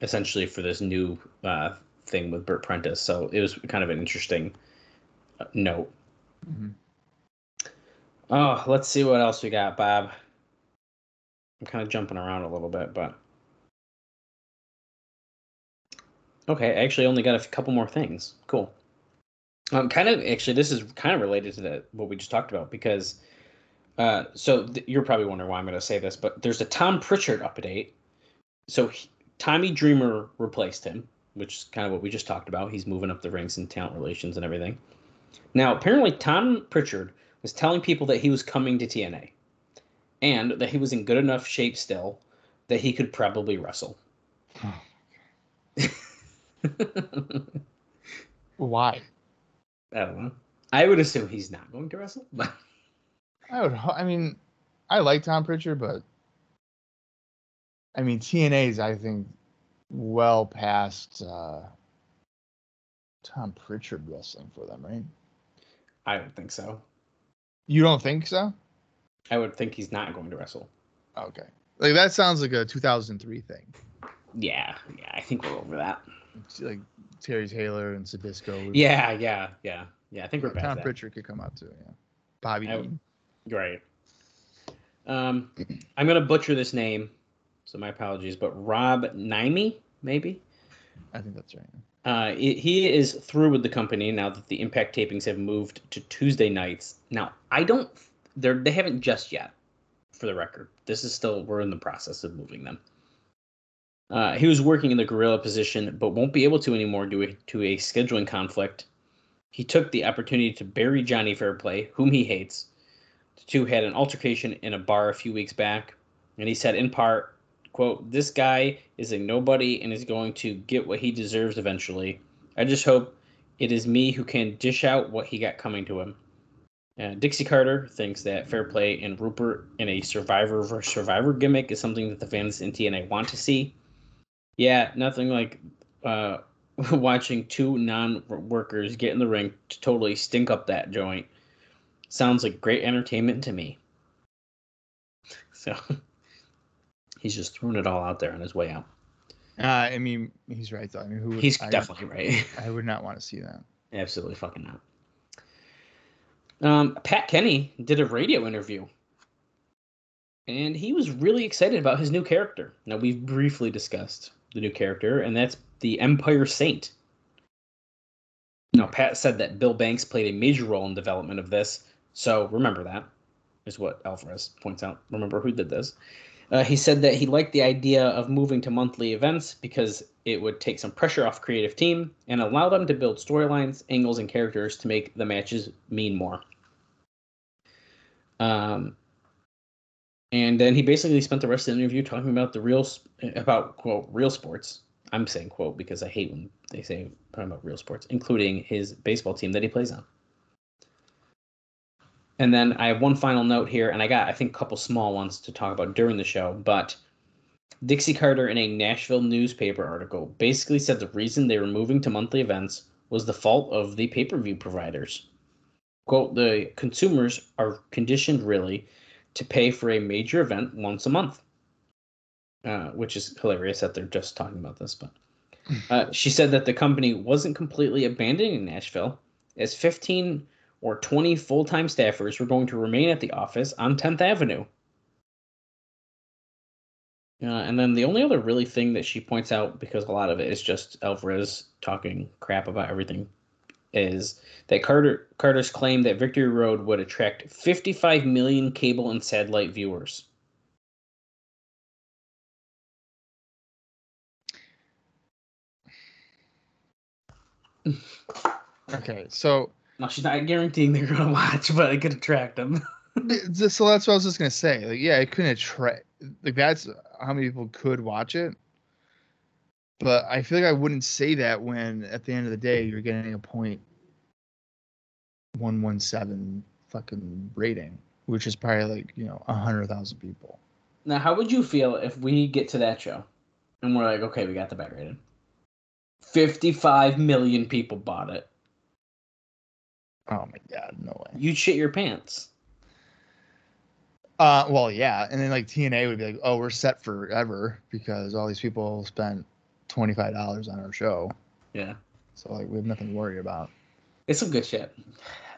essentially for this new uh, thing with Bert Prentice. So it was kind of an interesting uh, note. Mm-hmm. Oh, let's see what else we got, Bob. I'm kind of jumping around a little bit, but okay. I actually only got a couple more things. Cool. Um, kind of actually, this is kind of related to the, what we just talked about because. Uh, so th- you're probably wondering why I'm going to say this, but there's a Tom Pritchard update. So he, Tommy Dreamer replaced him, which is kind of what we just talked about. He's moving up the ranks in talent relations and everything. Now, apparently, Tom Pritchard was telling people that he was coming to TNA and that he was in good enough shape still that he could probably wrestle. Why? I don't know. I would assume he's not going to wrestle, but I would. I mean, I like Tom Pritchard, but I mean TNA is, I think well past uh, Tom Pritchard wrestling for them, right? I don't think so. You don't think so? I would think he's not going to wrestle. Okay. Like that sounds like a 2003 thing. Yeah, yeah, I think we're over that. It's like Terry Taylor and Sabisco. Yeah, yeah, yeah, yeah. I think we're past Tom. Pritchard could come up too. Yeah. Bobby I- Dean. Right. Um, I'm gonna butcher this name, so my apologies. But Rob Nimey, maybe. I think that's right. Uh, he he is through with the company now that the Impact tapings have moved to Tuesday nights. Now, I don't. They're they haven't just yet, for the record. This is still we're in the process of moving them. Uh, he was working in the gorilla position, but won't be able to anymore due to a scheduling conflict. He took the opportunity to bury Johnny Fairplay, whom he hates. The two had an altercation in a bar a few weeks back, and he said in part, quote, This guy is a nobody and is going to get what he deserves eventually. I just hope it is me who can dish out what he got coming to him. Uh, Dixie Carter thinks that Fairplay and Rupert in a survivor versus survivor gimmick is something that the fans in TNA want to see. Yeah, nothing like uh, watching two non-workers get in the ring to totally stink up that joint. Sounds like great entertainment to me. So he's just throwing it all out there on his way out. Uh, I mean, he's right though. I mean, who would, He's I, definitely right. I would not want to see that. Absolutely fucking not. Um, Pat Kenny did a radio interview, and he was really excited about his new character. Now we've briefly discussed the new character, and that's the Empire Saint. Now Pat said that Bill Banks played a major role in development of this, so remember that is what Alvarez points out. Remember who did this. Uh, he said that he liked the idea of moving to monthly events because it would take some pressure off creative team and allow them to build storylines, angles, and characters to make the matches mean more. Um, and then he basically spent the rest of the interview talking about the real about quote real sports. I'm saying quote because I hate when they say talking about real sports, including his baseball team that he plays on. And then I have one final note here, and I got I think a couple small ones to talk about during the show, but Dixie Carter in a Nashville newspaper article basically said the reason they were moving to monthly events was the fault of the pay-per-view providers. Quote, the consumers are conditioned really to pay for a major event once a month. Uh, which is hilarious that they're just talking about this, but uh, she said that the company wasn't completely abandoning Nashville, as 15 or 20 full time staffers were going to remain at the office on 10th Avenue. Uh, and then the only other really thing that she points out, because a lot of it is just Alvarez talking crap about everything, is that Carter Carter's claim that Victory Road would attract 55 million cable and satellite viewers. Okay, so Now she's not guaranteeing they're going to watch, but it could attract them. so that's what I was just gonna say. Like, yeah, it couldn't attract. Like, that's how many people could watch it. But I feel like I wouldn't say that when, at the end of the day, you're getting a point one one seven fucking rating, which is probably like you know a hundred thousand people. Now, how would you feel if we get to that show and we're like, okay, we got the bet rated? 55 million people bought it. Oh my god, no way. You'd shit your pants. Uh, well, yeah, and then like TNA would be like, oh, we're set forever because all these people spent twenty five dollars on our show, Yeah. so like we have nothing to worry about. It's some good shit.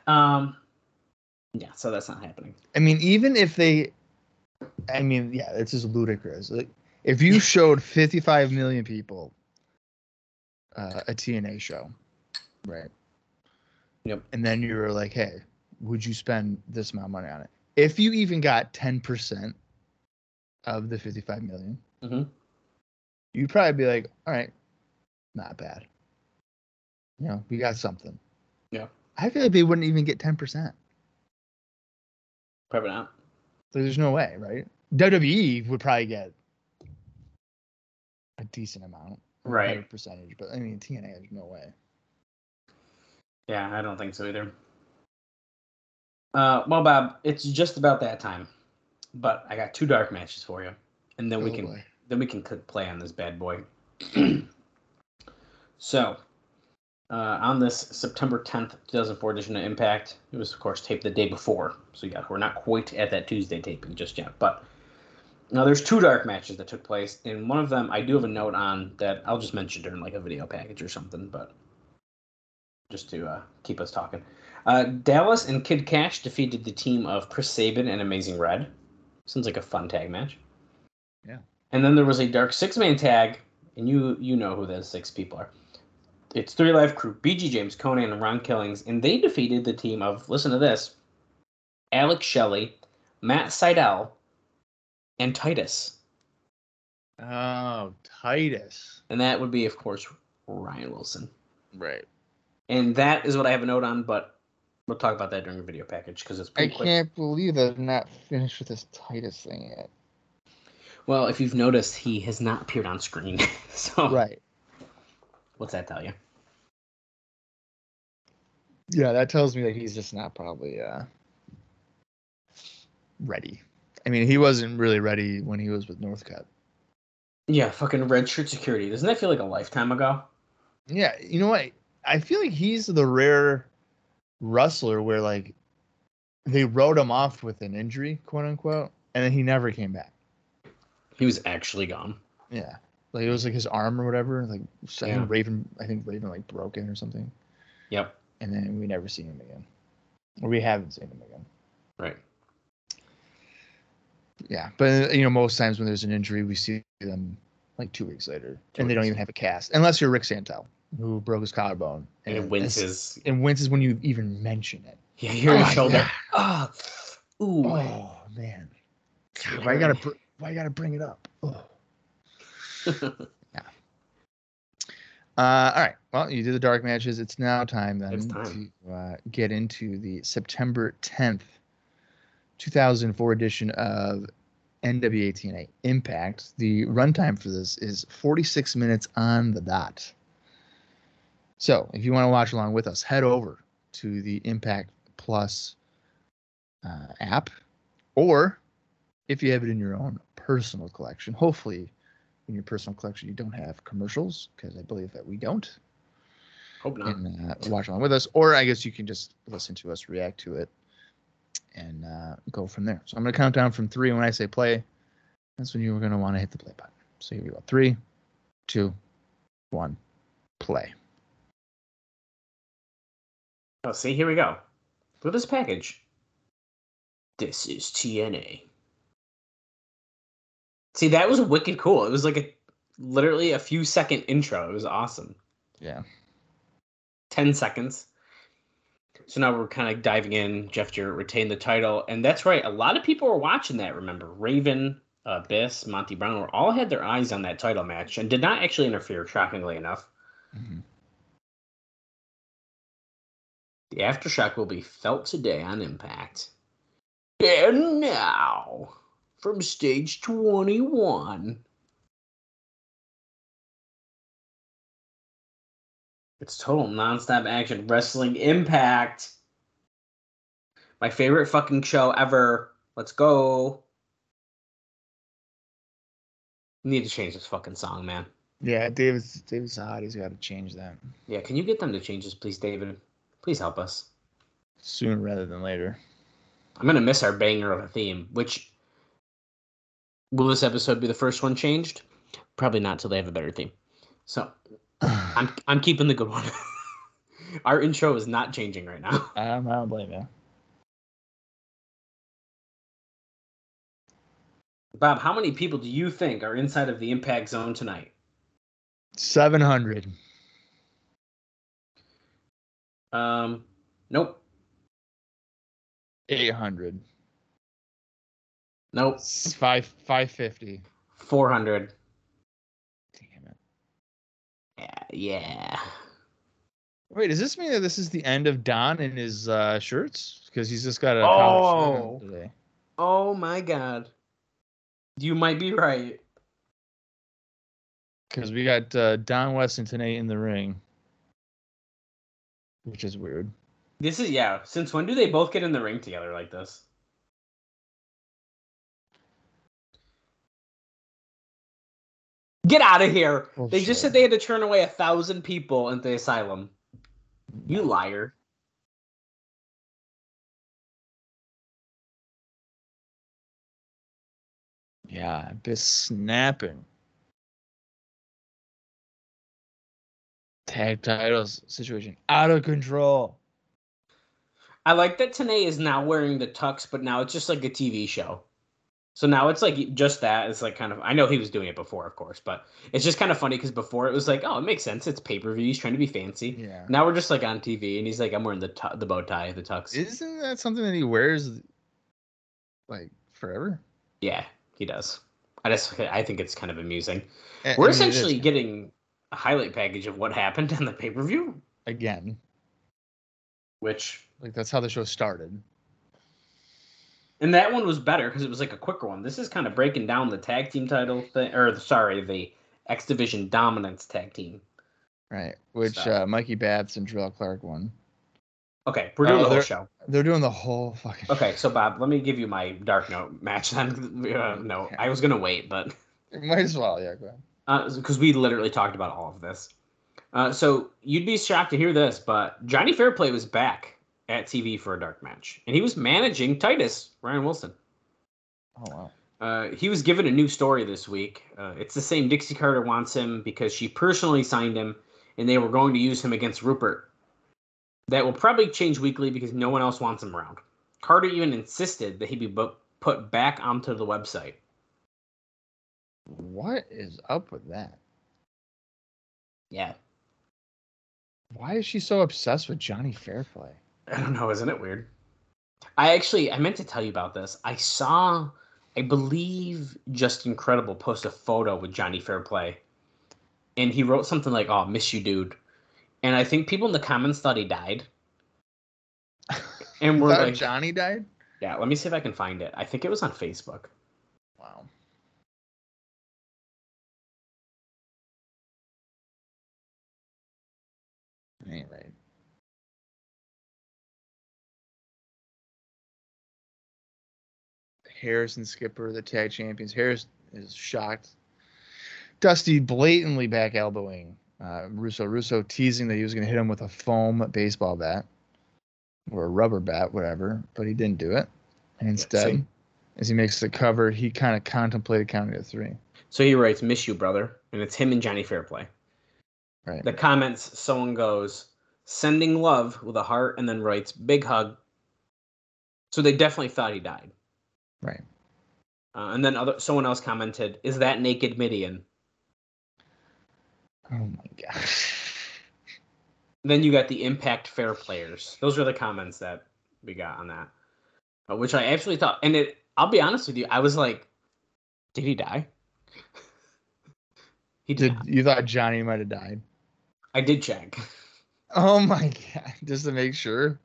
Um, yeah, so that's not happening. I mean, even if they, I mean, yeah, it's just ludicrous. Like, if you showed 55 million people uh, a TNA show, right? Yep. And then you were like, hey, would you spend this amount of money on it? If you even got 10% of the 55 million, Mhm. you'd probably be like, all right, not bad. You know, we got something. Yeah. I feel like they wouldn't even get 10%. Probably not. So there's no way, right? WWE would probably get a decent amount, Right. percentage, but I mean TNA, there's no way. Yeah, I don't think so either. Uh, well, Bob, it's just about that time, but I got two dark matches for you, and then we Oh, can boy. then we can click play on this bad boy. so, uh, on this September 10th, 2004 edition of Impact, it was, of course, taped the day before. So, yeah, we're not quite at that Tuesday taping just yet. But now there's two dark matches that took place. And one of them I do have a note on that I'll just mention during like a video package or something, but just to uh, keep us talking. Uh, Dallas and Kid Kash defeated the team of Chris Sabin and Amazing Red. Sounds like a fun tag match. Yeah. And then there was a dark six man tag, and you you know who those six people are. It's Three Live Crew, BG James, Konnan, and Ron Killings, and they defeated the team of listen to this: Alex Shelley, Matt Sydal, and Titus. Oh, Titus. And that would be, of course, Ryan Wilson. Right. And that is what I have a note on, but we'll talk about that during the video package because it's I quick. can't believe that I'm not finished with this Titus thing yet. Well, if you've noticed, he has not appeared on screen. so Right. what's that tell you? Yeah, that tells me that he's just not probably uh ready. I mean, he wasn't really ready when he was with Northcutt. Yeah, fucking red shirt security. Doesn't that feel like a lifetime ago? Yeah, you know what? I feel like he's the rare wrestler where like they wrote him off with an injury, quote unquote, and then he never came back. He was actually gone. Yeah. Like it was like his arm or whatever. Like I Yeah. think Raven I think Raven like broke it or something. Yep. And then we never seen him again. Or we haven't seen him again. Right. Yeah, but you know, most times when there's an injury, we see them like two weeks later, Two and they don't even have a cast, unless you're Rick Santel, who broke his collarbone, And it winces. And winces when you even mention it. Yeah, you're your Oh, shoulder. yeah. Ah, ooh. Oh man, God, why I gotta br- why I gotta bring it up? Oh. Uh, all right. Well, you did the dark matches. It's now time then It's time. to uh, get into the September 10th, 2004 edition of NWA TNA Impact. The runtime for this is 46 minutes on the dot. So, if you want to watch along with us, head over to the Impact Plus uh, app, or if you have it in your own personal collection, hopefully in your personal collection you don't have commercials because I believe that we don't. Hope not. And uh, watch along with us, or I guess you can just listen to us react to it and uh, go from there. So I'm going to count down from three. When I say play, that's when you're going to want to hit the play button. So here we go: three, two, one, play. Oh, see, here we go. Look at this package. This is TNA. See, that was wicked cool. It was like a literally a few second intro. It was awesome. Yeah. 10 seconds. So now we're kind of diving in. Jeff Jarrett retained the title. And that's right. A lot of people were watching that, remember? Raven, uh, Biss, Monty Brown were all had their eyes on that title match and did not actually interfere, shockingly enough. Mhm. The aftershock will be felt today on Impact. And now, from stage 21. It's total nonstop action wrestling impact. My favorite fucking show ever. Let's go. Need to change this fucking song, man. Yeah, David's David Sahadi's got to change that Yeah, can you get them to change this, please, David? Please help us. sooner rather than later. I'm gonna miss our banger of a theme. Which will this episode be the first one changed? Probably not till they have a better theme. So I'm I'm keeping the good one. our intro is not changing right now. Um, I don't blame you. Bob, how many people do you think are inside of the impact zone tonight? Seven hundred. Um, nope, Eight hundred. nope, Five five fifty. four hundred. Damn it. Yeah, yeah. Wait, does this mean that this is the end of Don in his uh, shirts? Because he's just got a Oh. today. Oh my god, you might be right. Because we got uh, Don Weston tonight in the ring, which is weird. This is yeah. Since when do they both get in the ring together like this? Get out of here! Oh, they just said they had to turn away a thousand people into the asylum. You liar! Yeah, i this snapping. Tag titles situation out of control. I like that Tenay is now wearing the tux, but now it's just like a TV show. So now it's like just that. It's like kind of. I know he was doing it before, of course, but it's just kind of funny because before it was like, oh, it makes sense. It's pay per view. He's trying to be fancy. Yeah. Now we're just like on TV, and he's like, I'm wearing the tu- the bow tie, the tux. Isn't that something that he wears like forever? yeah, he does. I just I think it's kind of amusing. I- We're I mean, essentially getting a highlight package of what happened in the pay per view, again, which like that's how the show started. and that one was better because it was like a quicker one. This is kind of breaking down the tag team title thing, or sorry, the X Division Dominance tag team. Right. Which Stop. uh, Mikey Batts and Jerrelle Clark won. Okay, we're doing Oh, the whole show. They're doing the whole fucking Okay, so Bob, let me give you my Dark Note match then. Uh, no, I was gonna wait, but Might as well, yeah, go ahead. Because we literally talked about all of this. Uh, so you'd be shocked to hear this, but Johnny Fairplay was back at TV for a dark match, and he was managing Titus Ryan Wilson. Oh wow. Uh, he was given a new story this week. Uh, it's the same. Dixie Carter wants him because she personally signed him, and they were going to use him against Rupert. That will probably change weekly because no one else wants him around. Carter even insisted that he be put back onto the website. What is up with that? Yeah, Why is she so obsessed with Johnny Fairplay? I don't know. Isn't it weird? I actually I meant to tell you about this. I saw, I believe Justin Credible post a photo with Johnny Fairplay, and he wrote something like, "Oh, miss you, dude," and I think people in the comments thought he died. And we're like, Johnny died? yeah, let me see if I can find it. I think it was on Facebook. Wow. Anyway. Harrison Skipper, the tag champions. Harris is shocked. Dusty blatantly back elbowing uh, Russo. Russo teasing that he was going to hit him with a foam baseball bat or a rubber bat, whatever, but he didn't do it. Instead, see? as he makes the cover, he kind of contemplated counting to three. So he writes, "Miss you, brother," and it's him and Johnny Fairplay. Right. The comments, someone goes, "Sending love" with a heart, and then writes, "Big hug." So they definitely thought he died. Right. Uh, and then other someone else commented, "Is that naked Midian?" Oh my gosh. Then you got the Impact Fair players. Those are the comments that we got on that, uh, which I actually thought. And it, I'll be honest with you, I was like, "Did he die?" he did. Did you thought Johnny might have died? I did check. Oh my god! Just to make sure.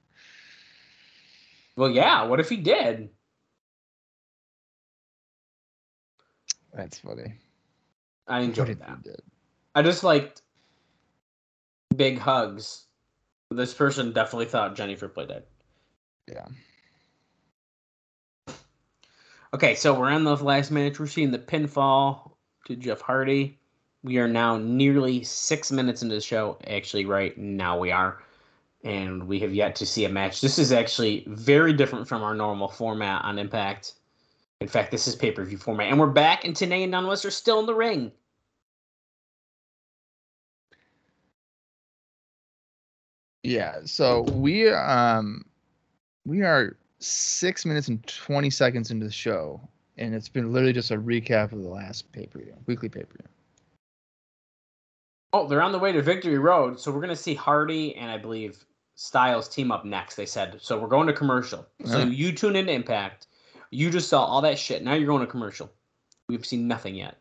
Well, yeah. What if he did? That's funny. I enjoyed that. I just liked big hugs. This person definitely thought Jennifer played dead. Yeah. Okay, so we're in the last match. We're seeing the pinfall to Jeff Hardy. We are now nearly six minutes into the show. Actually, right now we are. And we have yet to see a match. This is actually very different from our normal format on Impact. In fact, this is pay per view format. And we're back, and Tenay and Don West are still in the ring. Yeah. So we um we are six minutes and twenty seconds into the show, and it's been literally just a recap of the last pay per view, weekly pay per view. Oh, they're on the way to Victory Road. So we're going to see Hardy and I believe Styles team up next, they said. So we're going to commercial. So Yeah. you tune into Impact. You just saw all that shit. Now you're going to commercial. We've seen nothing yet.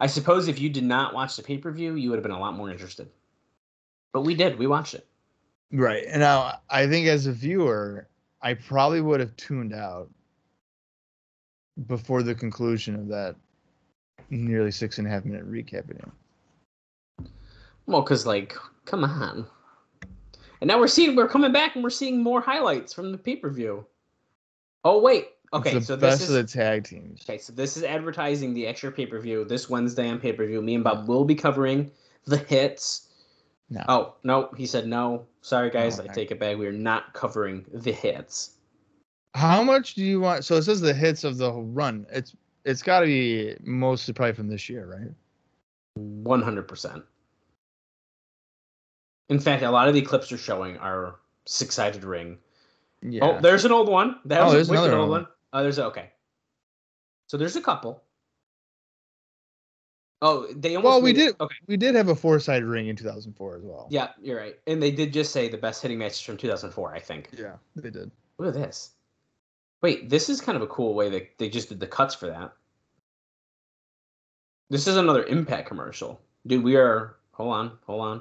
I suppose if you did not watch the pay per view, you would have been a lot more interested. But we did. We watched it. Right. And now I think as a viewer, I probably would have tuned out before the conclusion of that nearly six and a half minute recap video. Well, because, like, come on. And now we're seeing we're coming back and we're seeing more highlights from the pay per view. Oh wait, okay, It's the so best this of is the tag teams. okay. So this is advertising the extra pay per view this Wednesday on pay per view. Me and Bob will be covering the hits. No. Oh no, he said no. Sorry guys, I okay. take it back. We are not covering the hits. How much do you want? So it says the hits of the run. It's it's got to be mostly probably from this year, right? One hundred percent. In fact, a lot of the clips are showing our six-sided ring. Yeah. Oh, there's an old one. That Oh, was there's a another old one. one. Oh, there's a, okay. So there's a couple. Oh, they almost. well, we it- did. Okay. We did have a four-sided ring in 2004 as well. Yeah, you're right. And they did just say the best hitting matches from 2004. I think. Yeah, they did. Look at this. Wait, this is kind of a cool way that they just did the cuts for that. This is another Impact commercial, dude. We are. Hold on, hold on.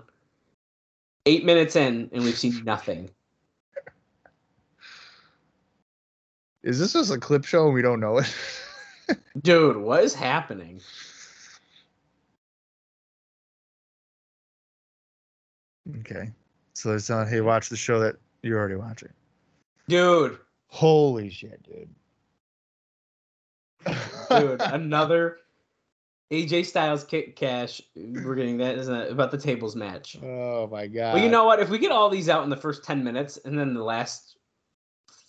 Eight minutes in, and we've seen nothing. Is this just a clip show and we don't know it? Dude, what is happening? okay. So it's not. Hey, watch the show that you're already watching. Dude, Holy shit, dude. dude, another AJ Styles Kid Kash. We're getting that isn't it? about the tables match. oh my god. Well, you know what? If we get all these out in the first ten minutes, and then the last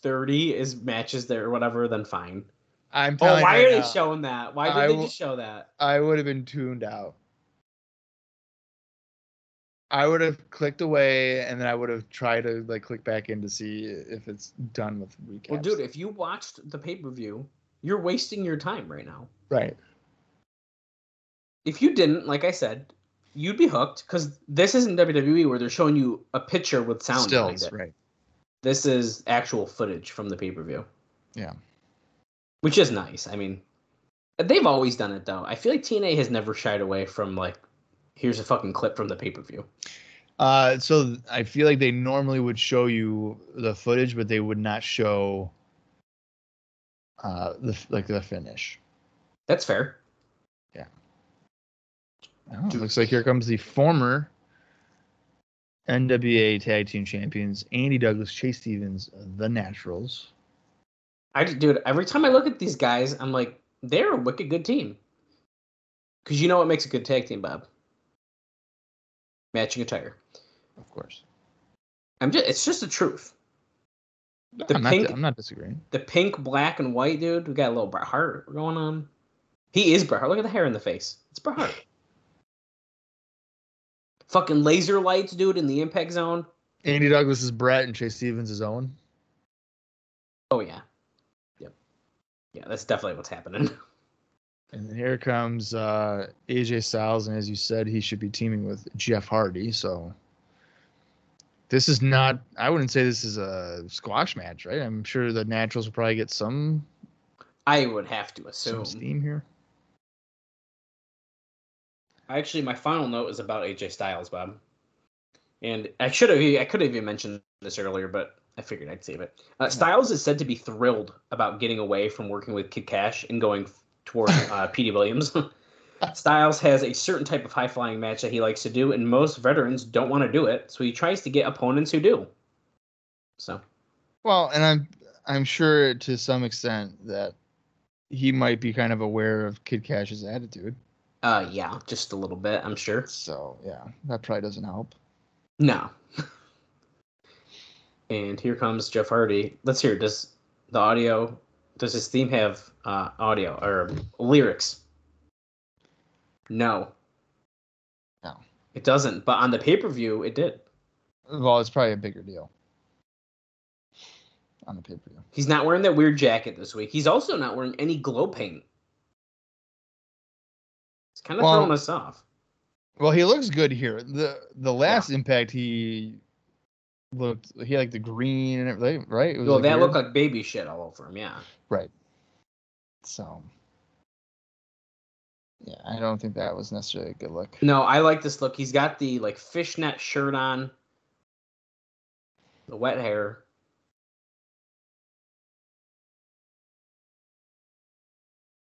thirty is matches there or whatever, then fine. I'm Oh, why are they showing that? Why did I they just show that? I would have been tuned out. I would have clicked away and then I would have tried to like click back in to see if it's done with recaps. Well, dude, if you watched the pay per view, you're wasting your time right now. right. If you didn't, like I said, you'd be hooked because this isn't WWE where they're showing you a picture with sound Stills, right. This is actual footage from the pay per view. Yeah. which is nice. I mean, they've always done it though. I feel like TNA has never shied away from like, here's a fucking clip from the pay per view. Uh, so I feel like they normally would show you the footage, but they would not show uh the like the finish. That's fair. Oh, it looks like here comes the former NWA Tag Team Champions Andy Douglas, Chase Stevens, the Naturals. I just- dude, every time I look at these guys, I'm like, they're a wicked good team. Because you know what makes a good tag team, Bob? Matching attire. Of course. I'm just, it's just the truth. The I'm, pink- not, I'm not disagreeing. The pink, black, and white dude. We got a little Bret Hart going on. He is Bret Hart. Look at the hair in the face. It's Bret Hart. Fucking laser lights, dude, in the impact zone. Andy Douglas is Bret and Chase Stevens is Owen. Oh yeah. Yep. Yeah, that's definitely what's happening. And here comes uh, AJ Styles, and as you said, he should be teaming with Jeff Hardy. So this is not. I wouldn't say this is a squash match, right? I'm sure the Naturals will probably get some I would have to some assume. steam here. Actually, my final note is about AJ Styles, Bob. And I should have, I could have even mentioned this earlier, but I figured I'd save it. Uh, Styles is said to be thrilled about getting away from working with Kid Kash and going toward uh, Petey Williams. Styles has a certain type of high flying match that he likes to do, and most veterans don't want to do it, so he tries to get opponents who do. So, Well, and I'm I'm sure to some extent that he might be kind of aware of Kid Kash's attitude. Uh, yeah, just a little bit, I'm sure. So yeah, that probably doesn't help. No. and here comes Jeff Hardy. Let's hear. Does the audio? Does his theme have uh, audio or lyrics? No. No. It doesn't. But on the pay per view, it did. Well, it's probably a bigger deal on the pay per view. He's not wearing that weird jacket this week. He's also not wearing any glow paint. It's kind of Well, throwing us off. Well, he looks good here. the The last impact, he looked he had like the green and everything, right? It was Well, like that weird. looked like baby shit all over him. Yeah. right. So yeah, I don't think that was necessarily a good look. No, I like this look. He's got the like fishnet shirt on, the wet hair.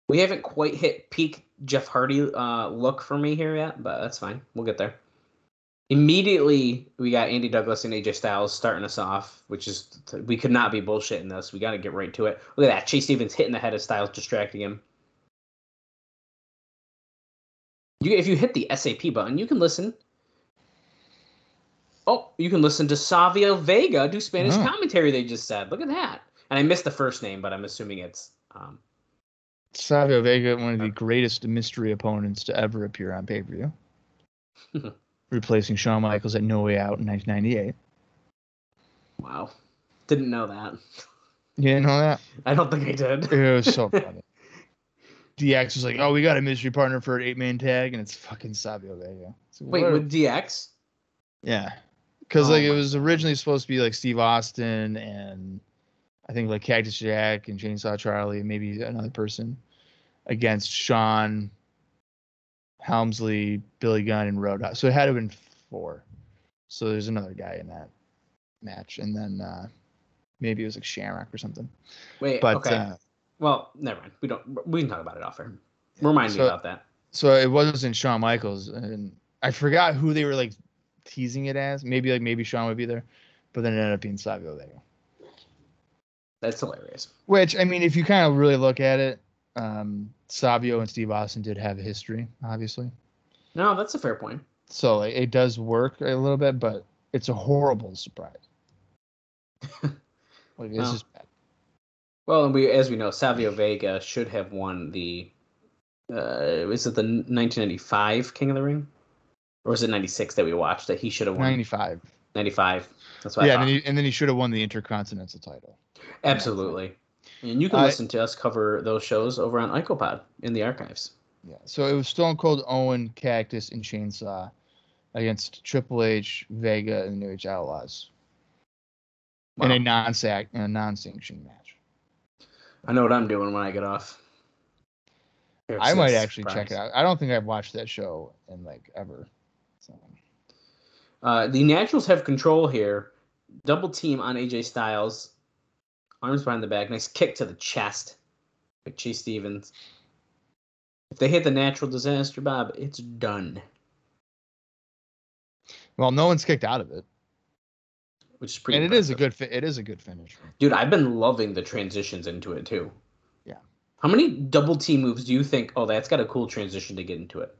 We haven't quite hit peak Jeff Hardy uh, look for me here yet, but that's fine. We'll get there. Immediately, we got Andy Douglas and AJ Styles starting us off, which is we could not be bullshitting this. We got to get right to it. Look at that, Chase Stevens hitting the head of Styles, distracting him. You, if you hit the SAP button, you can listen. Oh, you can listen to Savio Vega do Spanish Oh. commentary. They just said, "Look at that." And I missed the first name, but I'm assuming it's um, Savio Vega, one of the greatest mystery opponents to ever appear on pay per view, replacing Shawn Michaels at No Way Out in 1998. wow. Didn't know that. You didn't know that? I don't think I did. It was so funny. DX was like, "Oh, we got a mystery partner for an eight man tag, and it's fucking Savio Vega." Like, Wait, with DX? yeah, because Oh like it was originally supposed to be like Steve Austin and I think like Cactus Jack and Chainsaw Charlie and maybe another person against Sean Helmsley, Billy Gunn, and Roadhouse. So it had to have been four. So there's another guy in that match, and then uh, maybe it was like Shamrock or something. Wait, But okay. uh, well, never mind. We don't. We can talk about it off air. Remind me about that. so it wasn't Shawn Michaels, and I forgot who they were like teasing it as. Maybe like maybe Shawn would be there, but then it ended up being Savio Vega. That's hilarious. Which I mean, if you kind of really look at it, um, Savio and Steve Austin did have a history, obviously. No, that's a fair point. So like, it does work a little bit, but it's a horrible surprise. like this Well. is bad. Well, and we, as we know, Savio Vega should have won the. Uh, is it the 1995 King of the Ring, or was it 96 that we watched that he should have won? ninety-five. 95. That's Yeah, and then, he, and then he should have won the Intercontinental title. Absolutely. And you can I- listen to us cover those shows over on IcoPod in the archives. Yeah. So it was Stone Cold, Owen, Cactus, and Chainsaw against Triple H, Vega, and the New Age Outlaws in a non-sac in a non-sanctioned match. I know what I'm doing when I get off. I might actually check it out. I don't think I've watched that show in like ever. So Uh, the Naturals have control here. Double team on AJ Styles. Arms behind the back. Nice kick to the chest. By Chase Stevens. If they hit the natural disaster, Bob, it's done. well, no one's kicked out of it, Which is pretty. and it is a good. Fi- it is a good finish. Dude, I've been loving the transitions into it too. Yeah. How many double team moves do you think? Oh, that's got a cool transition to get into it.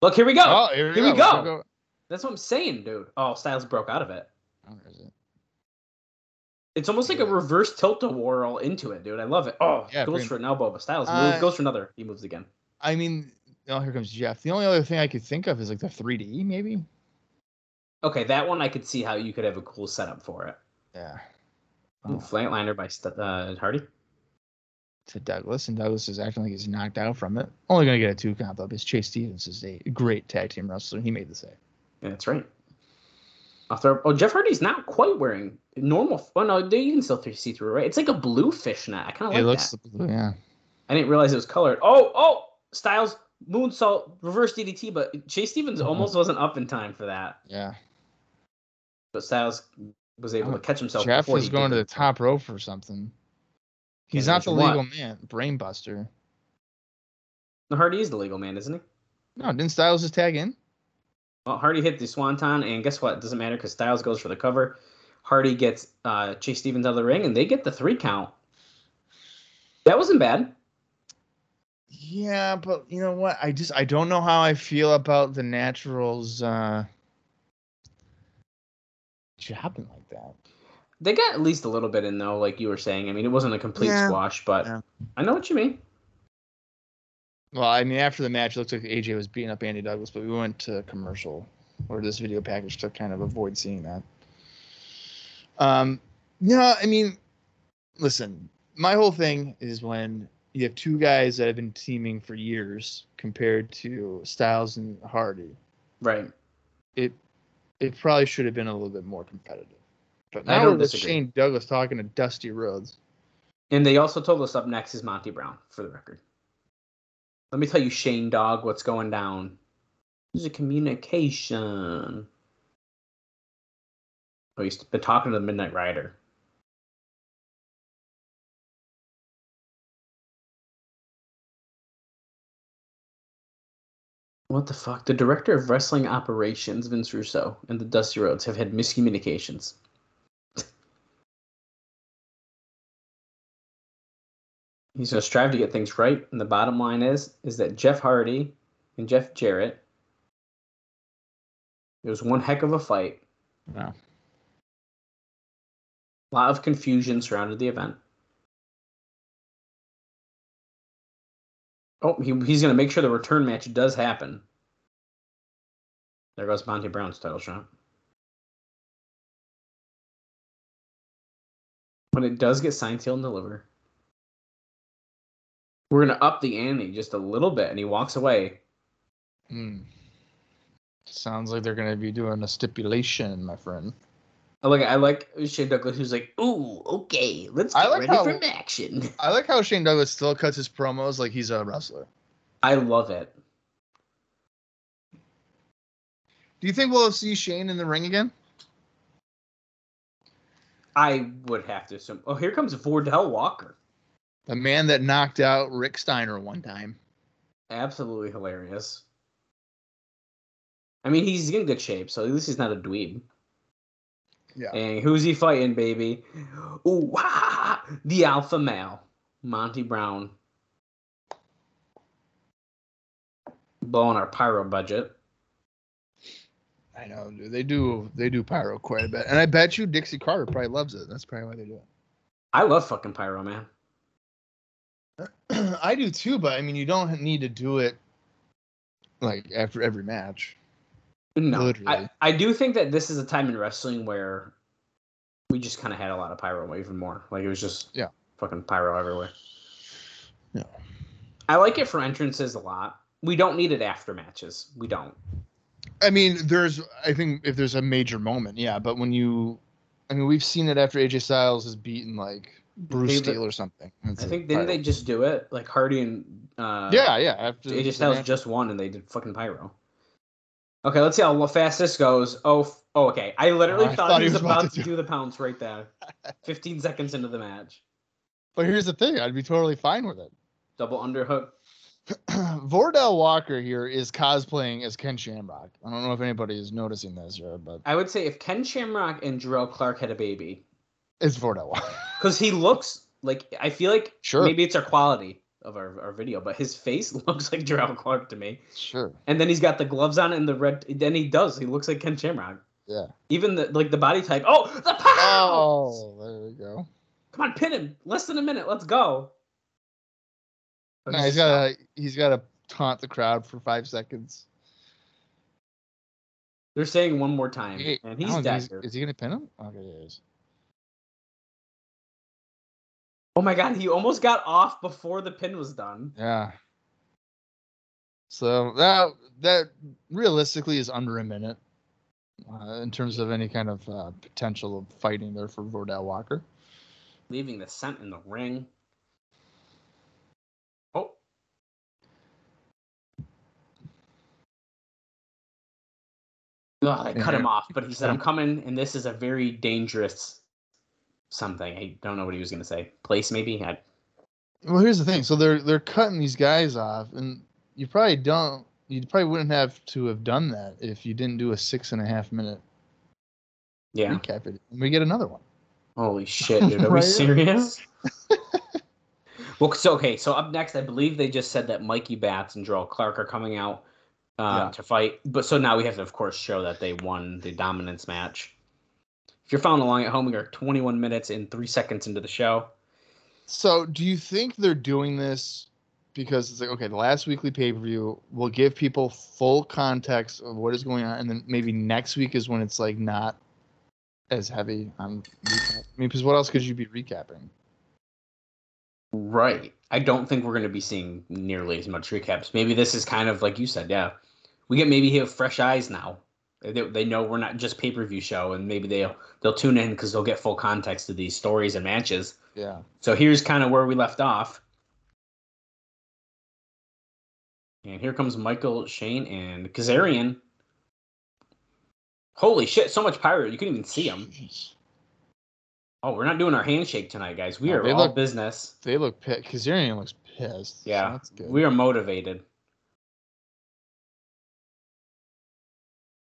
Look, here we go. Oh, here we Here go. we Let's go. That's what I'm saying, dude. Oh, Styles broke out of it. Oh, there is it. It's almost like a reverse tilt a whirl into it, dude. I love it. Oh, Yeah, goes for an elbow, but Styles Uh, moves, goes for another. He moves again. I mean, oh, here comes Jeff. The only other thing I could think of is like the 3D, maybe. Okay, that one I could see how you could have a cool setup for it. Yeah. Ooh, Oh, Flatliner by St- uh, Hardy. to Douglas, and Douglas is acting like he's knocked out from it. Only gonna get a two count though, because Chase Stevens is a great tag team wrestler. and He made the save. Yeah, that's right. I'll. Oh, Jeff Hardy's not quite wearing normal. Oh no, they can still see through, right? It's like a blue fishnet. I kind of it like looks, that. yeah. I didn't realize it was colored. Oh, oh, Styles moonsault reverse DDT, but Chase Stevens Mhm. almost wasn't up in time for that. Yeah. But Styles was able Oh, to catch himself. Jeff was going to the top rope for something. He's not the legal man. Brainbuster. No, Hardy is the legal man, isn't he? No, didn't Styles just tag in? Well, Hardy hit the swanton, and guess what? It doesn't matter because Styles goes for the cover. Hardy gets uh, Chase Stevens out of the ring, and they get the three count. That wasn't bad. Yeah, but you know what? I just I don't know how I feel about the Naturals uh jobbing like that. They got at least a little bit in though, like you were saying. I mean, it wasn't a complete Yeah. squash, but Yeah. I know what you mean. Well, I mean, after the match, it looks like AJ was beating up Andy Douglas, but we went to commercial, or this video package to kind of avoid seeing that. Um, yeah, I mean, listen, my whole thing is when you have two guys that have been teaming for years compared to Styles and Hardy, Right. it it probably should have been a little bit more competitive. But now don't with. Shane Douglas talking to Dusty Rhodes, And they also told us up next is Monty Brown, for the record. Let me tell you, Shane Dog, what's going down. There's a communication. Oh, he's been talking to the Midnight Rider. What the fuck? The director of wrestling operations, Vince Russo, and the Dusty Rhodes have had miscommunications. He's going to strive to get things right, and the bottom line is is that Jeff Hardy and Jeff Jarrett. It was one heck of a fight. Wow. A lot of confusion surrounded the event. Oh, he, he's going to make sure the return match does happen. There goes Monty Brown's title shot. When it does get signed, sealed, and delivered, we're going to up the ante just a little bit, and he walks away. Hmm. Sounds like they're gonna be doing a stipulation, my friend. I like I like Shane Douglas, who's like, "Ooh, okay, let's I get like ready how- for action." I like how Shane Douglas still cuts his promos like he's a wrestler. I love it. Do you think we'll see Shane in the ring again? I would have to assume. Oh, here comes Vordell Walker. The man that knocked out Rick Steiner one time. Absolutely hilarious. I mean, he's in good shape, so at least he's not a dweeb. Yeah. And who's he fighting, baby? Ooh, wah, the alpha male, Monty Brown. Blowing our pyro budget. I know, dude. They do they do pyro quite a bit. And I bet you Dixie Carter probably loves it. That's probably why they do it. I love fucking pyro, man. I do too, but I mean you don't need to do it like after every match. No, I, Literally. I do think that this is a time in wrestling where we just kind of had a lot of pyro, even more. Like it was just Yeah. fucking pyro everywhere. Yeah. I like it for entrances a lot. We don't need it after matches. We don't. I mean, there's I think if there's a major moment, yeah, but when you I mean we've seen it after AJ Styles has beaten like Bruce They- Steele or something. It's I a think didn't they just do it like Hardy and uh, Yeah, yeah. After AJ the Styles match. just won and they did fucking pyro. Okay, let's see how fast this goes. Oh, f- oh okay. I literally I thought, he was about, to do... do- the pounce right there. 15 seconds into the match. But here's the thing, I'd be totally fine with it. Double underhook. Vordell Walker here is cosplaying as Ken Shamrock. I don't know if anybody is noticing this here, but I would say if Ken Shamrock and Jerrelle Clark had a baby, it's Vordell Walker. because he looks like I feel like Sure. maybe it's our quality of our, our video, but his face looks like Jerrelle Clark to me. sure. And then he's got the gloves on and the red. Then he does. He looks like Ken Shamrock. Yeah. Even the like the body type. Oh, the pow! Oh, there we go. Come on, pin him. Less than a minute. Let's go. No, he's got to he's got to taunt the crowd for five seconds. They're saying one more time, Hey, and he's dagger. Is he gonna pin him? Okay, he is. Oh my god, he almost got off before the pin was done. Yeah. So that that realistically is under a minute uh, in terms of any kind of uh, potential of fighting there for Vordell Walker. Leaving the scent in the ring. Oh. Oh, they cut him off, but he said, I'm coming, and this is a very dangerous something. I don't know what he was going to say. Place, maybe? I, Well, here's the thing. So they're they're cutting these guys off, and you probably don't. You probably wouldn't have to have done that if you didn't do a six and a half minute yeah. recap. It and we get another one. Holy shit, dude. Are we serious? well, so, okay, so up next, I believe they just said that Mikey Batts and Joel Clark are coming out uh, Yeah. to fight. But so now we have to, of course, show that they won the dominance match. If you're following along at home, we are 21 minutes and three seconds into the show. So, do you think they're doing this because it's like okay, the last weekly pay per view will give people full context of what is going on, and then maybe next week is when it's like not as heavy on recap. I mean, because what else could you be recapping? Right. I don't think we're going to be seeing nearly as much recaps. Maybe this is kind of like you said, yeah. We get maybe have fresh eyes now. They, they know we're not just pay per view show, and maybe they'll they'll tune in because they'll get full context of these stories and matches. Yeah. So here's kind of where we left off. And here comes Michael, Shane, and Kazarian. Holy shit, so much pyro. You couldn't even see him. Jeez. Oh, we're not doing our handshake tonight, guys. We Oh, are they all look- business. They look pissed. Kazarian looks pissed. so Yeah, that's good. We are motivated.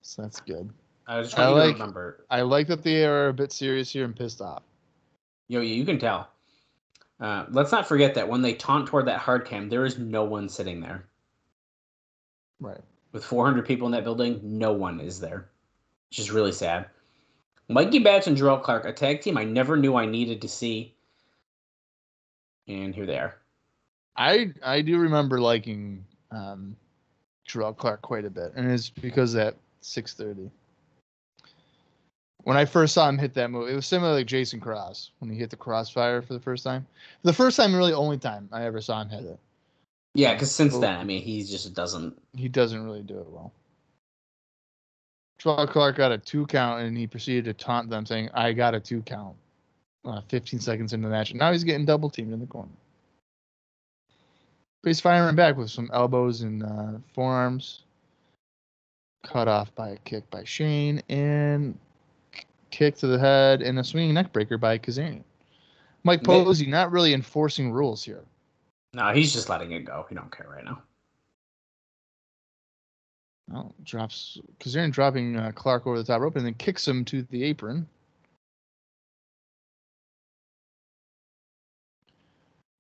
So that's good. I was trying I like, to remember. I like that they are a bit serious here and pissed off. Yo, yeah, you can tell. Uh, let's not forget that when they taunt toward that hard cam, there is no one sitting there. Right. With 400 people in that building, no one is there, which is really sad. Mikey Batts and Jerrelle Clark, a tag team I never knew I needed to see. And here they are. I I do remember liking um, Jerrelle Clark quite a bit, and it's because that 630. When I first saw him hit that move, it was similar like Jason Cross when he hit the crossfire for the first time. The first time, really, only time I ever saw him hit it. Yeah, because since then, I mean, he just doesn't. He doesn't really do it well. Trevor Clark got a two count, and he proceeded to taunt them, saying, "I got a two count." Uh, 15 seconds into the match, now he's getting double teamed in the corner. But he's firing back with some elbows and uh, forearms. Cut off by a kick by Shane, and kick to the head, and a swinging neckbreaker by Kazarian. Mike Posey not really enforcing rules here. No, he's just letting it go. He don't care right now. Oh, drops Kazarian dropping uh, Clark over the top rope and then kicks him to the apron.